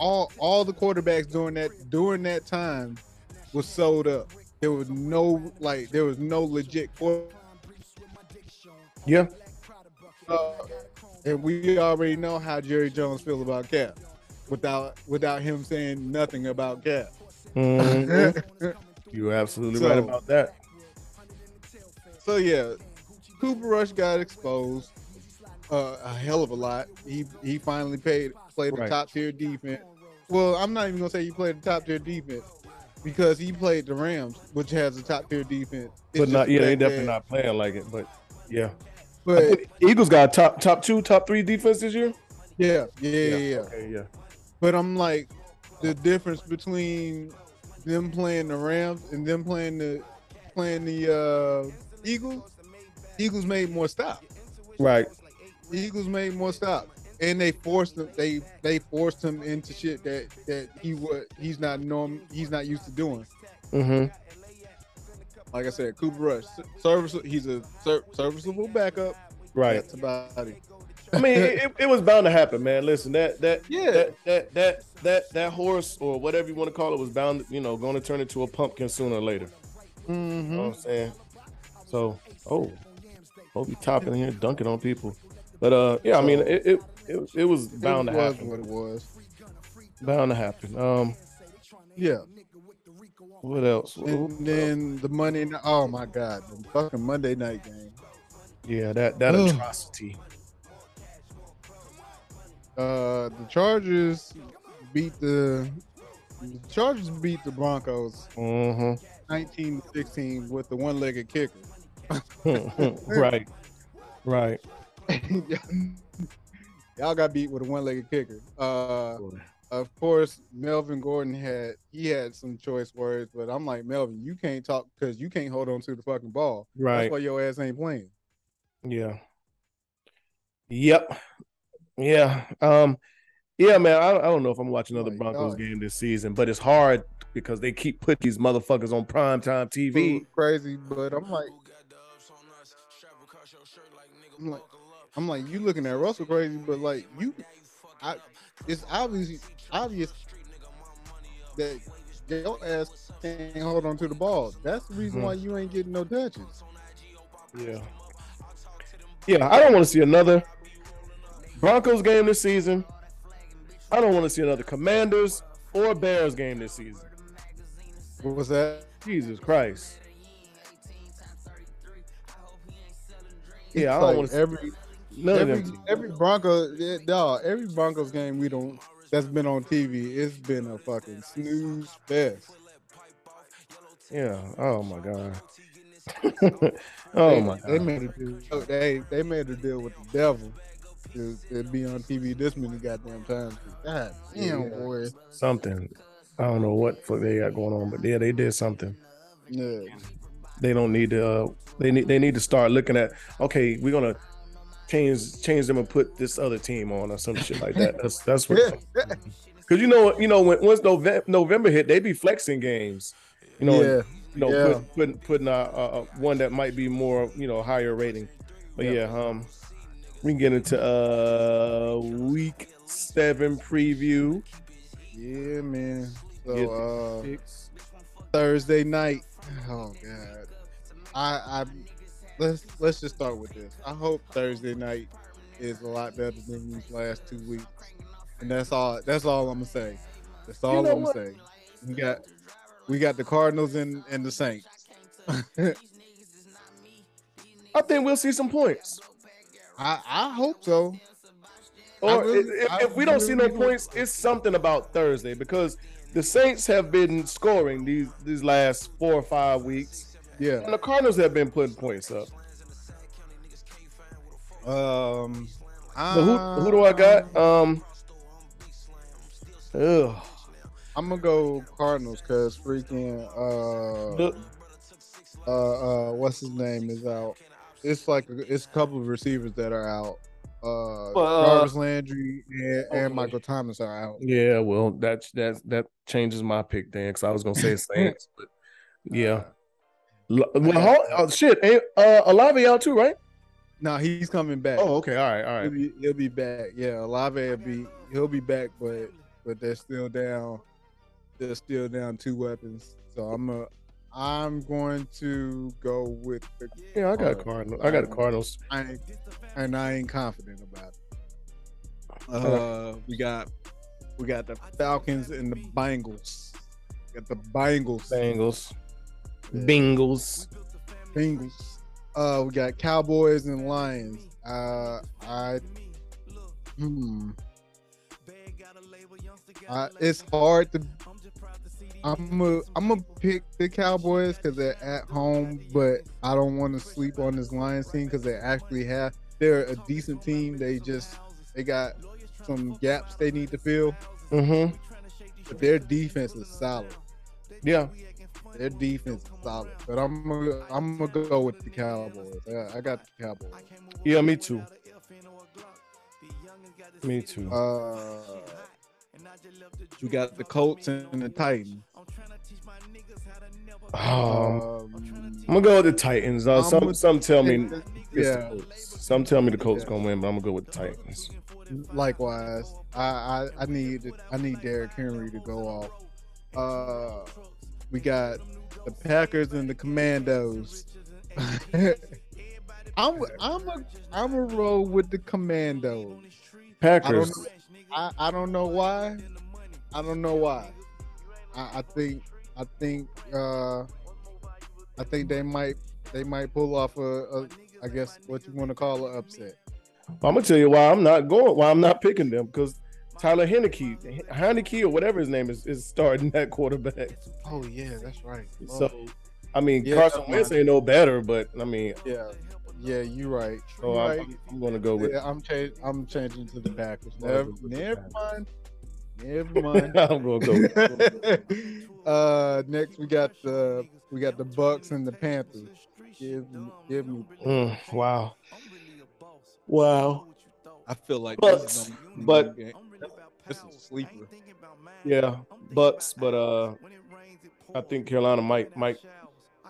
all all the quarterbacks during that during that time was sold up. There was no like there was no legit quarter. Yeah. Uh, and we already know how Jerry Jones feels about Cap, without without him saying nothing about Cap. Mhm. *laughs* You're absolutely right about that. So yeah, Cooper Rush got exposed uh, a hell of a lot. He he finally paid played a Right. top tier defense. Well, I'm not even gonna say he played a top tier defense because he played the Rams, which has a top tier defense. It's But not yeah, they definitely not playing like it. But yeah. But Eagles got top top two, top three defense this year. yeah, yeah, yeah, yeah. Okay, yeah. But I'm like, the difference between them playing the Rams and them playing the playing the uh Eagles, Eagles made more stops. Right. Eagles made more stops, and they forced him. They they forced him into shit that that he would he's not norm he's not used to doing. Mm-hmm. Like I said, Cooper Rush, service. He's a ser- serviceable backup. Right. That's about it. I mean, it, it was bound to happen, man. Listen, that that Yeah. that that that that that horse or whatever you want to call it was bound, you know, going to turn into a pumpkin sooner or later. You know what I'm saying? So, oh, hope you topping in here, dunking on people. But uh, yeah, I mean, it it it, it was bound it to was happen. what it was. Bound to happen. Um, Yeah. what else? And then the Monday. night- Oh my God, the fucking Monday night game. Yeah, that that atrocity. Uh, the Chargers beat the, the Chargers beat the Broncos Mm-hmm. 19 to 16 with the one-legged kicker. *laughs* right. Right. *laughs* Y'all got beat with a one-legged kicker. Uh, of course, Melvin Gordon had he had some choice words, but I'm like Melvin, you can't talk because you can't hold on to the fucking ball. Right. That's why your ass ain't playing. Yeah. Yep. Yeah. Um. Yeah, man. I, I don't know if I'm watching another Broncos God. game this season, but it's hard because they keep putting these motherfuckers on primetime TV. Crazy, but I'm like, I'm like, I'm like, you looking at Russell crazy, but like you, I, it's obvious, obvious that your ass can't hold on to the ball. That's the reason Mhm. why you ain't getting no touches. Yeah. Yeah. I don't want to see another Broncos game this season. I don't want to see another Commanders or Bears game this season. What was that? Jesus Christ. Yeah, I don't like want to see every none of every them. every Bronco, yeah, dawg, every Broncos game we don't that's been on TV, it's been a fucking snooze fest. Yeah. Oh my god. *laughs* oh they, my They made a deal. They they made a deal with the devil to, to be on TV this many goddamn times. God damn, Yeah. boy. Something. I don't know what fuck they got going on, but yeah, they did something. Yeah. They don't need to. Uh, they need. They need to start looking at. Okay, we're gonna change change them and put this other team on or some shit like that. *laughs* That's that's what. Because *laughs* you know, you know, when once November, hit, they be flexing games. You know, yeah. you know, Yeah. put, putting putting a, a, a one that might be more, you know, higher rating. But Yeah. yeah, um, we can get into uh week seven preview. Yeah, man. So uh Thursday night. Oh god. I I let's let's just start with this. I hope Thursday night is a lot better than these last two weeks. And that's all that's all I'm gonna say. That's all know I'm gonna say. We got we got the Cardinals and, and the Saints. *laughs* I think we'll see some points. I, I hope so. Or really- if, I if we don't see no really points, it's something about Thursday because the Saints have been scoring these these last four or five weeks, Yeah. and the Cardinals have been putting points up. Um So who who do I got? Um, ugh, I'm gonna go Cardinals because freaking uh the- uh uh what's his name is out. It's like it's a couple of receivers that are out. Uh, Well, uh, Jarvis Landry and, and Michael Thomas are out. yeah. Well, that's that that changes my pick then because I was gonna say *laughs* Saints, but yeah. L- Well, hold, oh, shit, ain't uh, Olave out too, right? No, he's coming back. Oh, okay, all right, all right. he'll, be, he'll be back. Yeah, Olave will be he'll be back, but but they're still down. They're still down two weapons. So I'm a I'm going to go with the Yeah, I got Cardinals. Cardinals. I got the Cardinals. I ain't, and I ain't confident about it. Uh, we got we got the Falcons and the Bengals. Got the Bengals. Bengals, Yeah. Bengals. Bengals. Uh, we got Cowboys and Lions. Uh, I hmm. Uh, it's hard to. I'm a, I'm gonna pick the Cowboys because they're at home, but I don't want to sleep on this Lions team because they actually have they're a decent team. They just they got some gaps they need to fill, Mm-hmm. but their defense is solid. Yeah, their defense is solid, but I'm gonna I'm gonna go with the Cowboys. I, I got the Cowboys. Yeah, me too. Me too. Uh, we got the Colts and the Titans. Um, Um, I'm gonna go with the Titans. Uh, some some tell me yeah. Colts. Some tell me the Colts Yeah. gonna win, but I'm gonna go with the Titans. Likewise, I, I I need I need Derrick Henry to go off. Uh, we got the Packers and the Commandos. *laughs* I'm I'm a I'm a roll with the Commandos. I Packers. don't I, I don't know why. I don't know why. I, I think I think uh I think they might they might pull off a, a I guess what you want to call an upset. I'm gonna tell you why I'm not going. Why I'm not picking them because Tyler Heinicke, Heinicke or whatever his name is, is starting *laughs* that quarterback. Oh yeah, that's right. So, I mean, Yeah, Carson Wentz ain't no better, but I mean, yeah, yeah, you're right. so You're I'm, right. I'm, I'm gonna go with. Yeah, I'm change, I'm changing to the Packers. Never, never mind. Never mind. *laughs* I'm gonna go. *laughs* Uh, next we got the we got the Bucks and the Panthers. Give me, give me. Mm, wow, wow. I feel like Bucks, this is gonna but- game. this is a sleeper. Yeah, Bucks, but uh, I think Carolina might might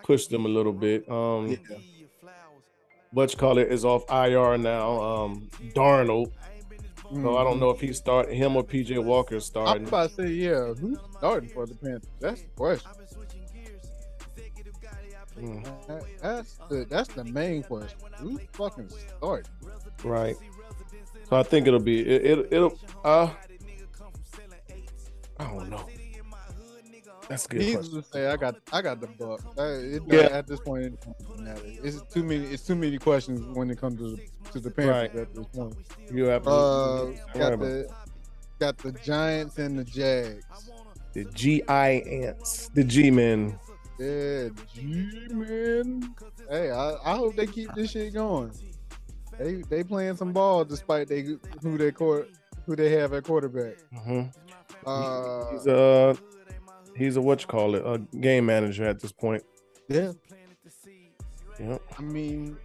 push them a little bit. Um, Yeah. Butch call it is off IR now. Um, Darnold. So I don't know if he's starting him or PJ Walker starting. I'm about to say, yeah, who's starting for the Panthers? That's the question. Mm, That- That's the that's the main question. Who's fucking starting? right. So I think it'll be it, it it'll uh I don't know. That's good Needless to say, I got I got the Bucks. Uh, it, Yeah. At this point, it. It's too many. It's too many questions when it comes to the, to the Panthers Right. at this point. You have Uh, got the, the got the Giants and the Jags. the GI ants, the G men. Yeah, G men. Hey, I, I hope they keep this shit going. They they playing some ball despite they who they court who they have at quarterback. hmm Uh, He's a he's a what you call it a game manager at this point. yeah. Yep. I mean,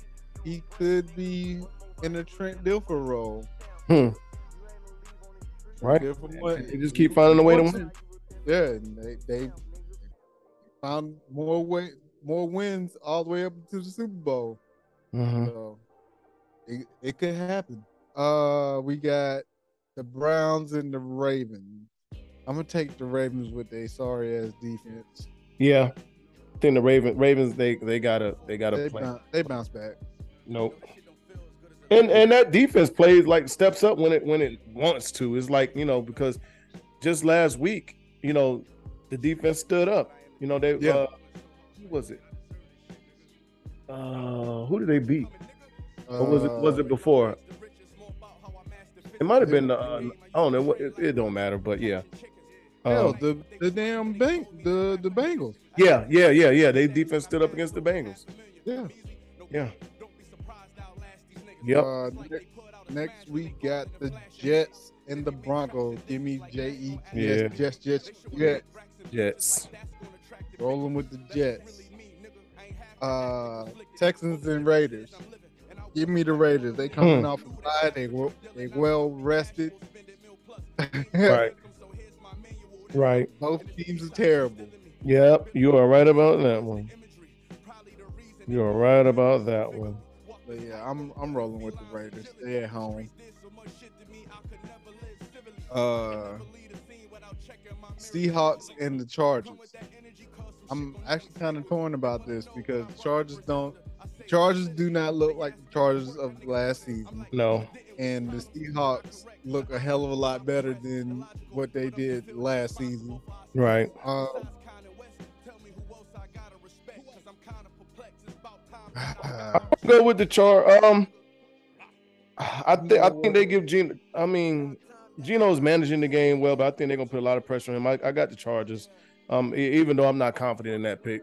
he could be in the Trent Dilfer role. Hmm. Right. Dilfer They just keep finding a way to win. Yeah, and they they found more way more wins all the way up to the Super Bowl. Mhm. So it, it could happen. Uh, we got the Browns and the Ravens. I'm gonna take the Ravens with their sorry ass defense. Yeah. I think the Ravens Ravens they they gotta they gotta They play. bounce, they bounce back. Nope. And and that defense plays like steps up when it when it wants to. It's like you know because just last week you know the defense stood up. You know they Yeah. uh, who was it? Uh, who did they beat? Or was it was Uh, it before? It might have been the uh, I don't know. It, it don't matter, but yeah. Hell, Um, the the damn bank the the Bengals. yeah, yeah, yeah, yeah. They defense stood up against the Bengals. Yeah. Yeah. Yep. Uh, ne- next we got the Jets and the Broncos. Give me J E Yeah. Jets Jets Jets. Jets. Rolling with the Jets. Uh, Texans and Raiders. Give me the Raiders. They coming Hmm. off a bye. They they well rested. *laughs* Right. Right. Both teams are terrible. Yep. You are right about that one. You are right about that one. But yeah, I'm I'm rolling with the Raiders. They at home. Uh, Seahawks and the Chargers. I'm actually kind of torn about this because the Chargers don't. the Chargers do not look like the Chargers of last season, No. and the Seahawks look a hell of a lot better than what they did last season. Right. Uh, Go with the char. Um, I think I think they give Gino. I mean, Gino's managing the game well, but I think they're gonna put a lot of pressure on him. I, I got the Chargers. Um, even though I'm not confident in that pick.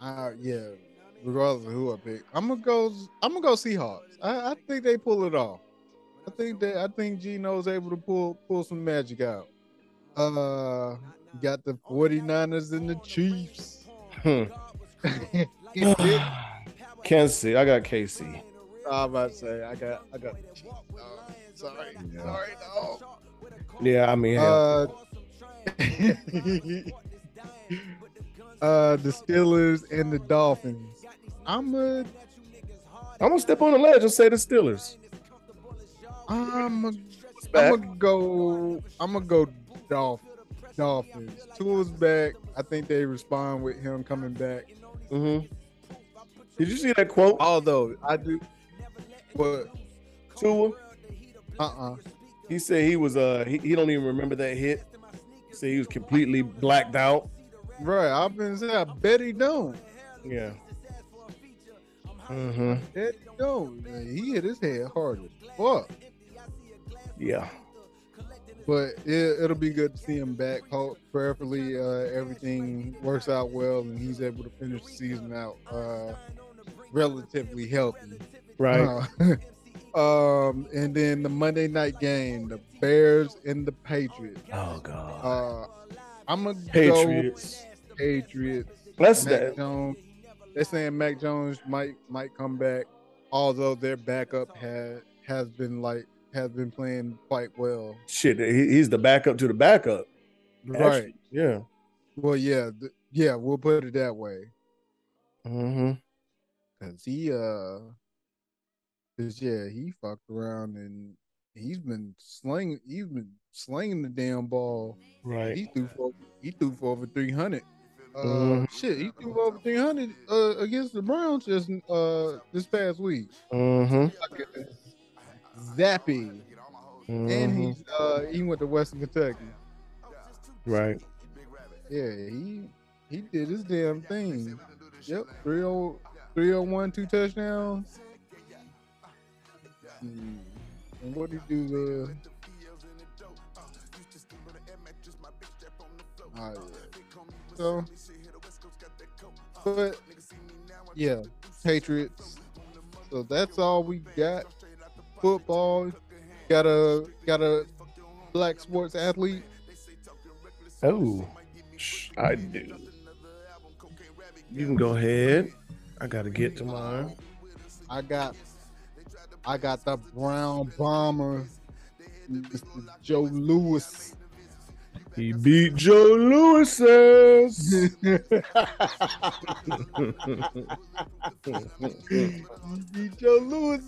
Uh, yeah, regardless of who I pick, I'm gonna go. I'm gonna go Seahawks. I, I think they pull it off. I think that I think Gino's able to pull pull some magic out. Uh, got the 49ers and the Chiefs. Hmm. *laughs* *sighs* Kansas City. I got KC. I'm about to say I got I got. Uh, sorry, Yeah. sorry, dog. Yeah, I mean, Uh, *laughs* uh, the Steelers and the Dolphins. I'm a, I'm gonna step on the ledge and say the Steelers. I'm a, I'm gonna go. I'm gonna go Dolph, Dolphins. Tua's back. I think they respond with him coming back. Mhm. Did you see that quote? Although I do, but Tua. uh uh He said he was uh he, he don't even remember that hit. He said he was completely blacked out. Right, I've been saying. I bet he don't. Yeah. Mm-hmm. He don't. He hit his head hard as fuck. Yeah. But it, it'll be good to see him back. Hope prayerfully uh, everything works out well and he's able to finish the season out uh, relatively healthy. Right. Uh, *laughs* um, and then the Monday night game, the Bears and the Patriots. oh God. Uh, I'm gonna Patriots. go Patriots. That's Mac that. Jones. They're saying Mac Jones might might come back, although their backup had has been like has been playing quite well. Shit, he's the backup to the backup. Right. Actually, Yeah. Well, yeah, th- yeah, we'll put it that way. Mm-hmm. Cause he uh, cause yeah, he fucked around and he's been slinging, he's been slinging the damn ball. Right. He threw for he threw for over three hundred. Uh, Mhm. shit, he threw over three hundred uh against the Browns just uh this past week. Mm-hmm. Zappe, and Mhm. he's uh he went to Western Kentucky. Right. Yeah, he he did his damn thing. Yep, 30 301, two touchdowns. Hmm. And what did he do? Oh, yeah. So, but yeah, Patriots. So that's all we got. Football. Got a got a black sports athlete. Oh, I do. You can go ahead. I gotta get to mine. I got I got the brown bomber, Mr. Joe Louis. He beat Joe Louis's. He beat Joe Louis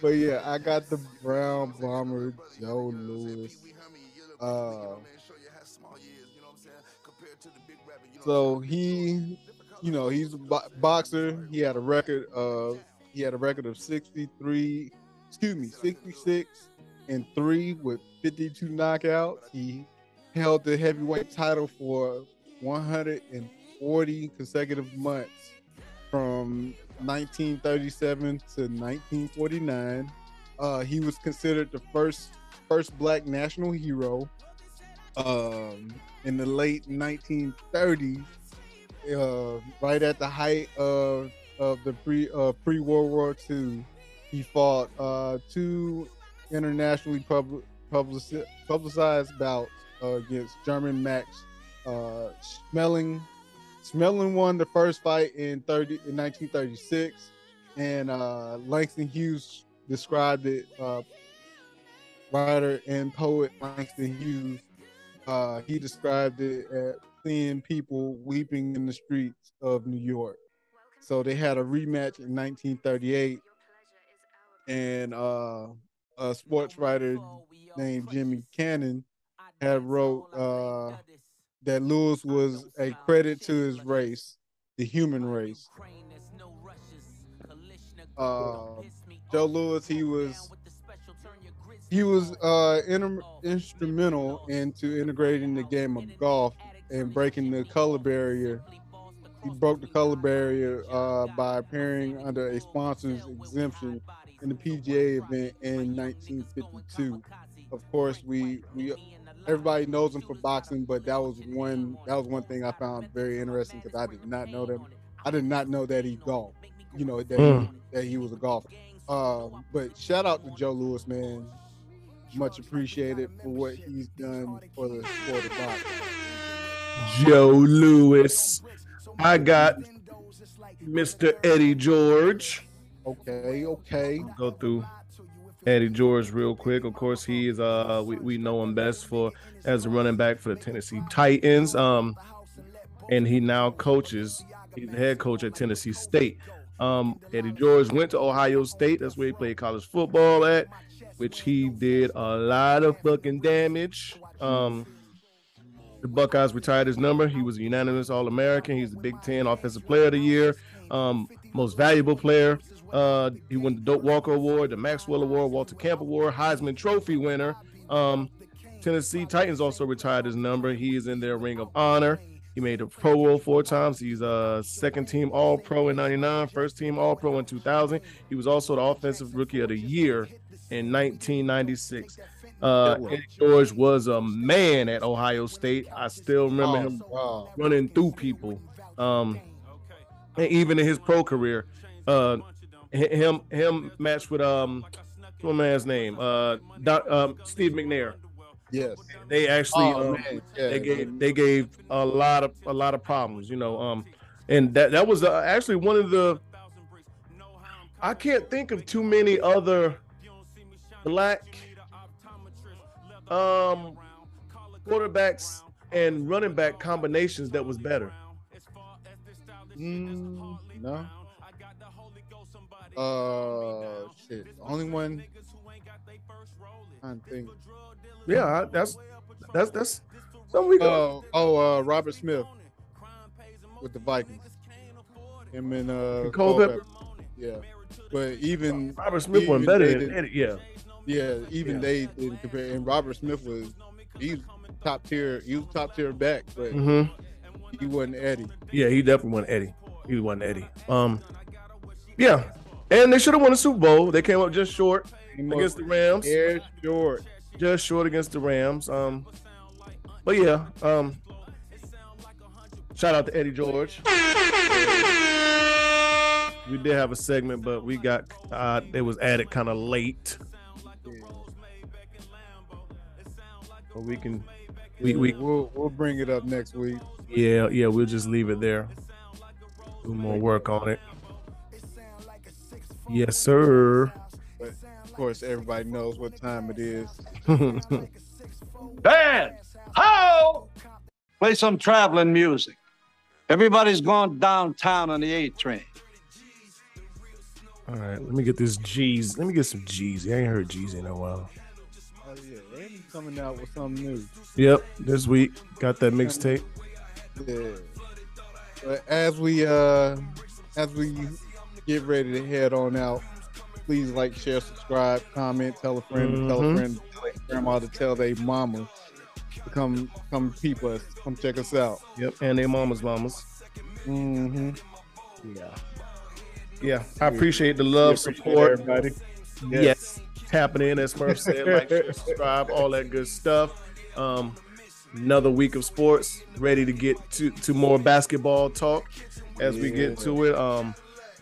but yeah, I got the brown bomber, Joe Louis. Uh, so he, you know, he's a bo- boxer. He had a record of he had a record of 63, excuse me, 66 and three with 52 knockouts. He held the heavyweight title for 140 consecutive months from 1937 to 1949. Uh, he was considered the first first black national hero. Um, in the late 1930s, uh, right at the height of of the pre uh, pre World War II, he fought uh, two internationally pub- publici- publicized bouts against German Max uh, Schmeling. Schmeling won the first fight in 30 in 1936, and uh, Langston Hughes described it. Uh, writer and poet Langston Hughes, uh, he described it as seeing people weeping in the streets of New York. So they had a rematch in 1938, and uh, a sports writer named Jimmy Cannon had wrote uh, that Louis was a credit to his race, the human race. Uh, Joe Louis, he was he was uh, inter- instrumental into integrating the game of golf and breaking the color barrier. He broke the color barrier uh, by appearing under a sponsor's exemption in the PGA event in 1952. Of course, we we everybody knows him for boxing, but that was one that was one thing I found very interesting because I did not know that I did not know that he golfed. You know that he, Mm. that he was a golfer. Um, but shout out to Joe Louis, man. Much appreciated for what he's done for the sport of boxing. Joe Louis. I got Mr. Eddie George. Okay, okay. Go through Eddie George real quick. Of course, he is uh we, we know him best for as a running back for the Tennessee Titans. Um and he now coaches, he's the head coach at Tennessee State. Um Eddie George went to Ohio State. That's where he played college football at, which he did a lot of fucking damage. Um the Buckeyes retired his number. He was a unanimous All American. He's the Big Ten Offensive Player of the Year, um, most valuable player. Uh, he won the Doak Walker Award, the Maxwell Award, Walter Camp Award, Heisman Trophy winner. Um, Tennessee Titans also retired his number. He is in their Ring of Honor. He made a Pro Bowl four times. He's a second team All Pro in '99, first team All Pro in 2000. He was also the Offensive Rookie of the Year in 1996. Uh, Eddie George was a man at Ohio State. I still remember Oh, him running through people. Um, and even in his pro career, uh, him him matched with um, what man's name? Uh, Doc, um, Steve McNair. Yes. They actually Oh, um. Yeah. they gave they gave a lot of a lot of problems, you know. Um, and that that was uh, actually one of the. I can't think of too many other black um quarterbacks and running back combinations that was better. Mm, no. Uh, shit. Only one. I think. Yeah, that's that's that's something we go. Oh, oh, uh, Robert Smith with the Vikings. Him and uh, And Culpepper? Yeah, but even Robert Smith even wasn't better than. Yeah, yeah, even Yeah. they didn't compare. And Robert Smith was he's top tier. He was top tier back, but hmm he wasn't Eddie. yeah, he definitely wasn't Eddie. He wasn't Eddie. Um, yeah, and they should have won the Super Bowl. They came up just short He against the Rams. Air short. just short against the Rams. Um, but yeah, um, shout out to Eddie George. We did have a segment, but we got uh, it was added kind of late, but we can, we we we'll we'll bring it up next week. yeah yeah we'll just leave it there. Do more work on it. Yes, sir. Of course, everybody knows what time it is. *laughs* Band, how? Play some traveling music. Everybody's going downtown on the A train. All right, let me get this G's. Let me get some G's. I ain't heard G's in a while. Oh yeah, Randy's coming out with something new. Yep, this week got that mixtape. Yeah. But as we uh as we get ready to head on out, please like, share, subscribe, comment, tell a friend, tell a Mhm. friend, tell their grandma to tell their mama to come come peep us, come check us out. Yep, and their mamas, mamas. Mm-hmm. Yeah, yeah. I appreciate the love, support. everybody. Yes, tapping in as Murph said, like, share, *laughs* subscribe, all that good stuff. Um, another week of sports, ready to get to to more basketball talk as we get to it. Um,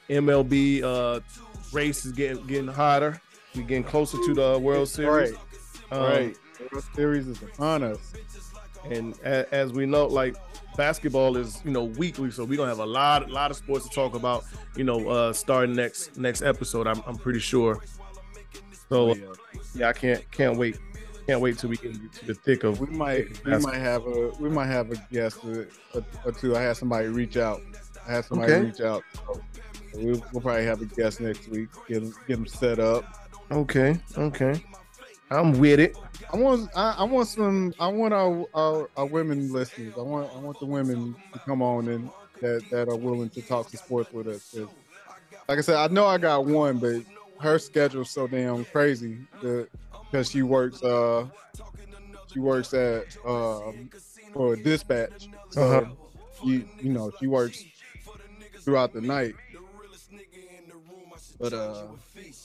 MLB uh race is getting getting hotter. We getting closer to the World Series. Right, Um, right. World Series is upon us. And as we know, like basketball is you know weekly, so we're gonna have a lot a lot of sports to talk about. You know, uh starting next next episode. I'm I'm pretty sure. So Oh, yeah. I can't can't wait. Can't wait till we get to the thick of. We might we might have a we might have a guest or, or two. I had somebody reach out. I had somebody Okay. reach out. So we'll, we'll probably have a guest next week. Get 'em- get them set up. Okay, okay, I'm with it. I want I, I want some I want our, our our women listeners. I want I want the women to come on and that that are willing to talk to sports with us. Like I said, I know I got one, but her schedule's so damn crazy because she works uh she works at um for dispatch. So Uh-huh. you you know she works throughout the night. But uh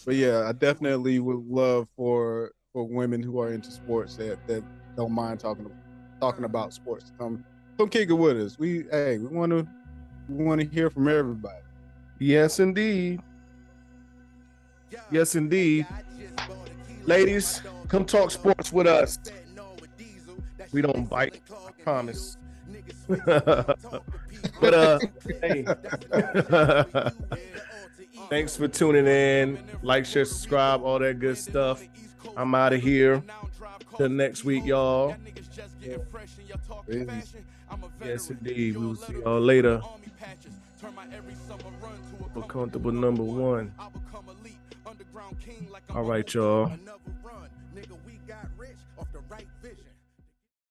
but yeah, I definitely would love for for women who are into sports that that don't mind talking talking about sports come come kick it with us. We hey, we want to we want to hear from everybody. Yes, indeed. Yes, indeed. Ladies, come talk sports with us. We don't bite, I promise. *laughs* but uh hey. *laughs* Thanks for tuning in. Like, share, subscribe, all that good stuff. I'm out of here. Till next week, y'all. Peace. Yes, indeed. We will see y'all later. For comfortable number one. All right, y'all.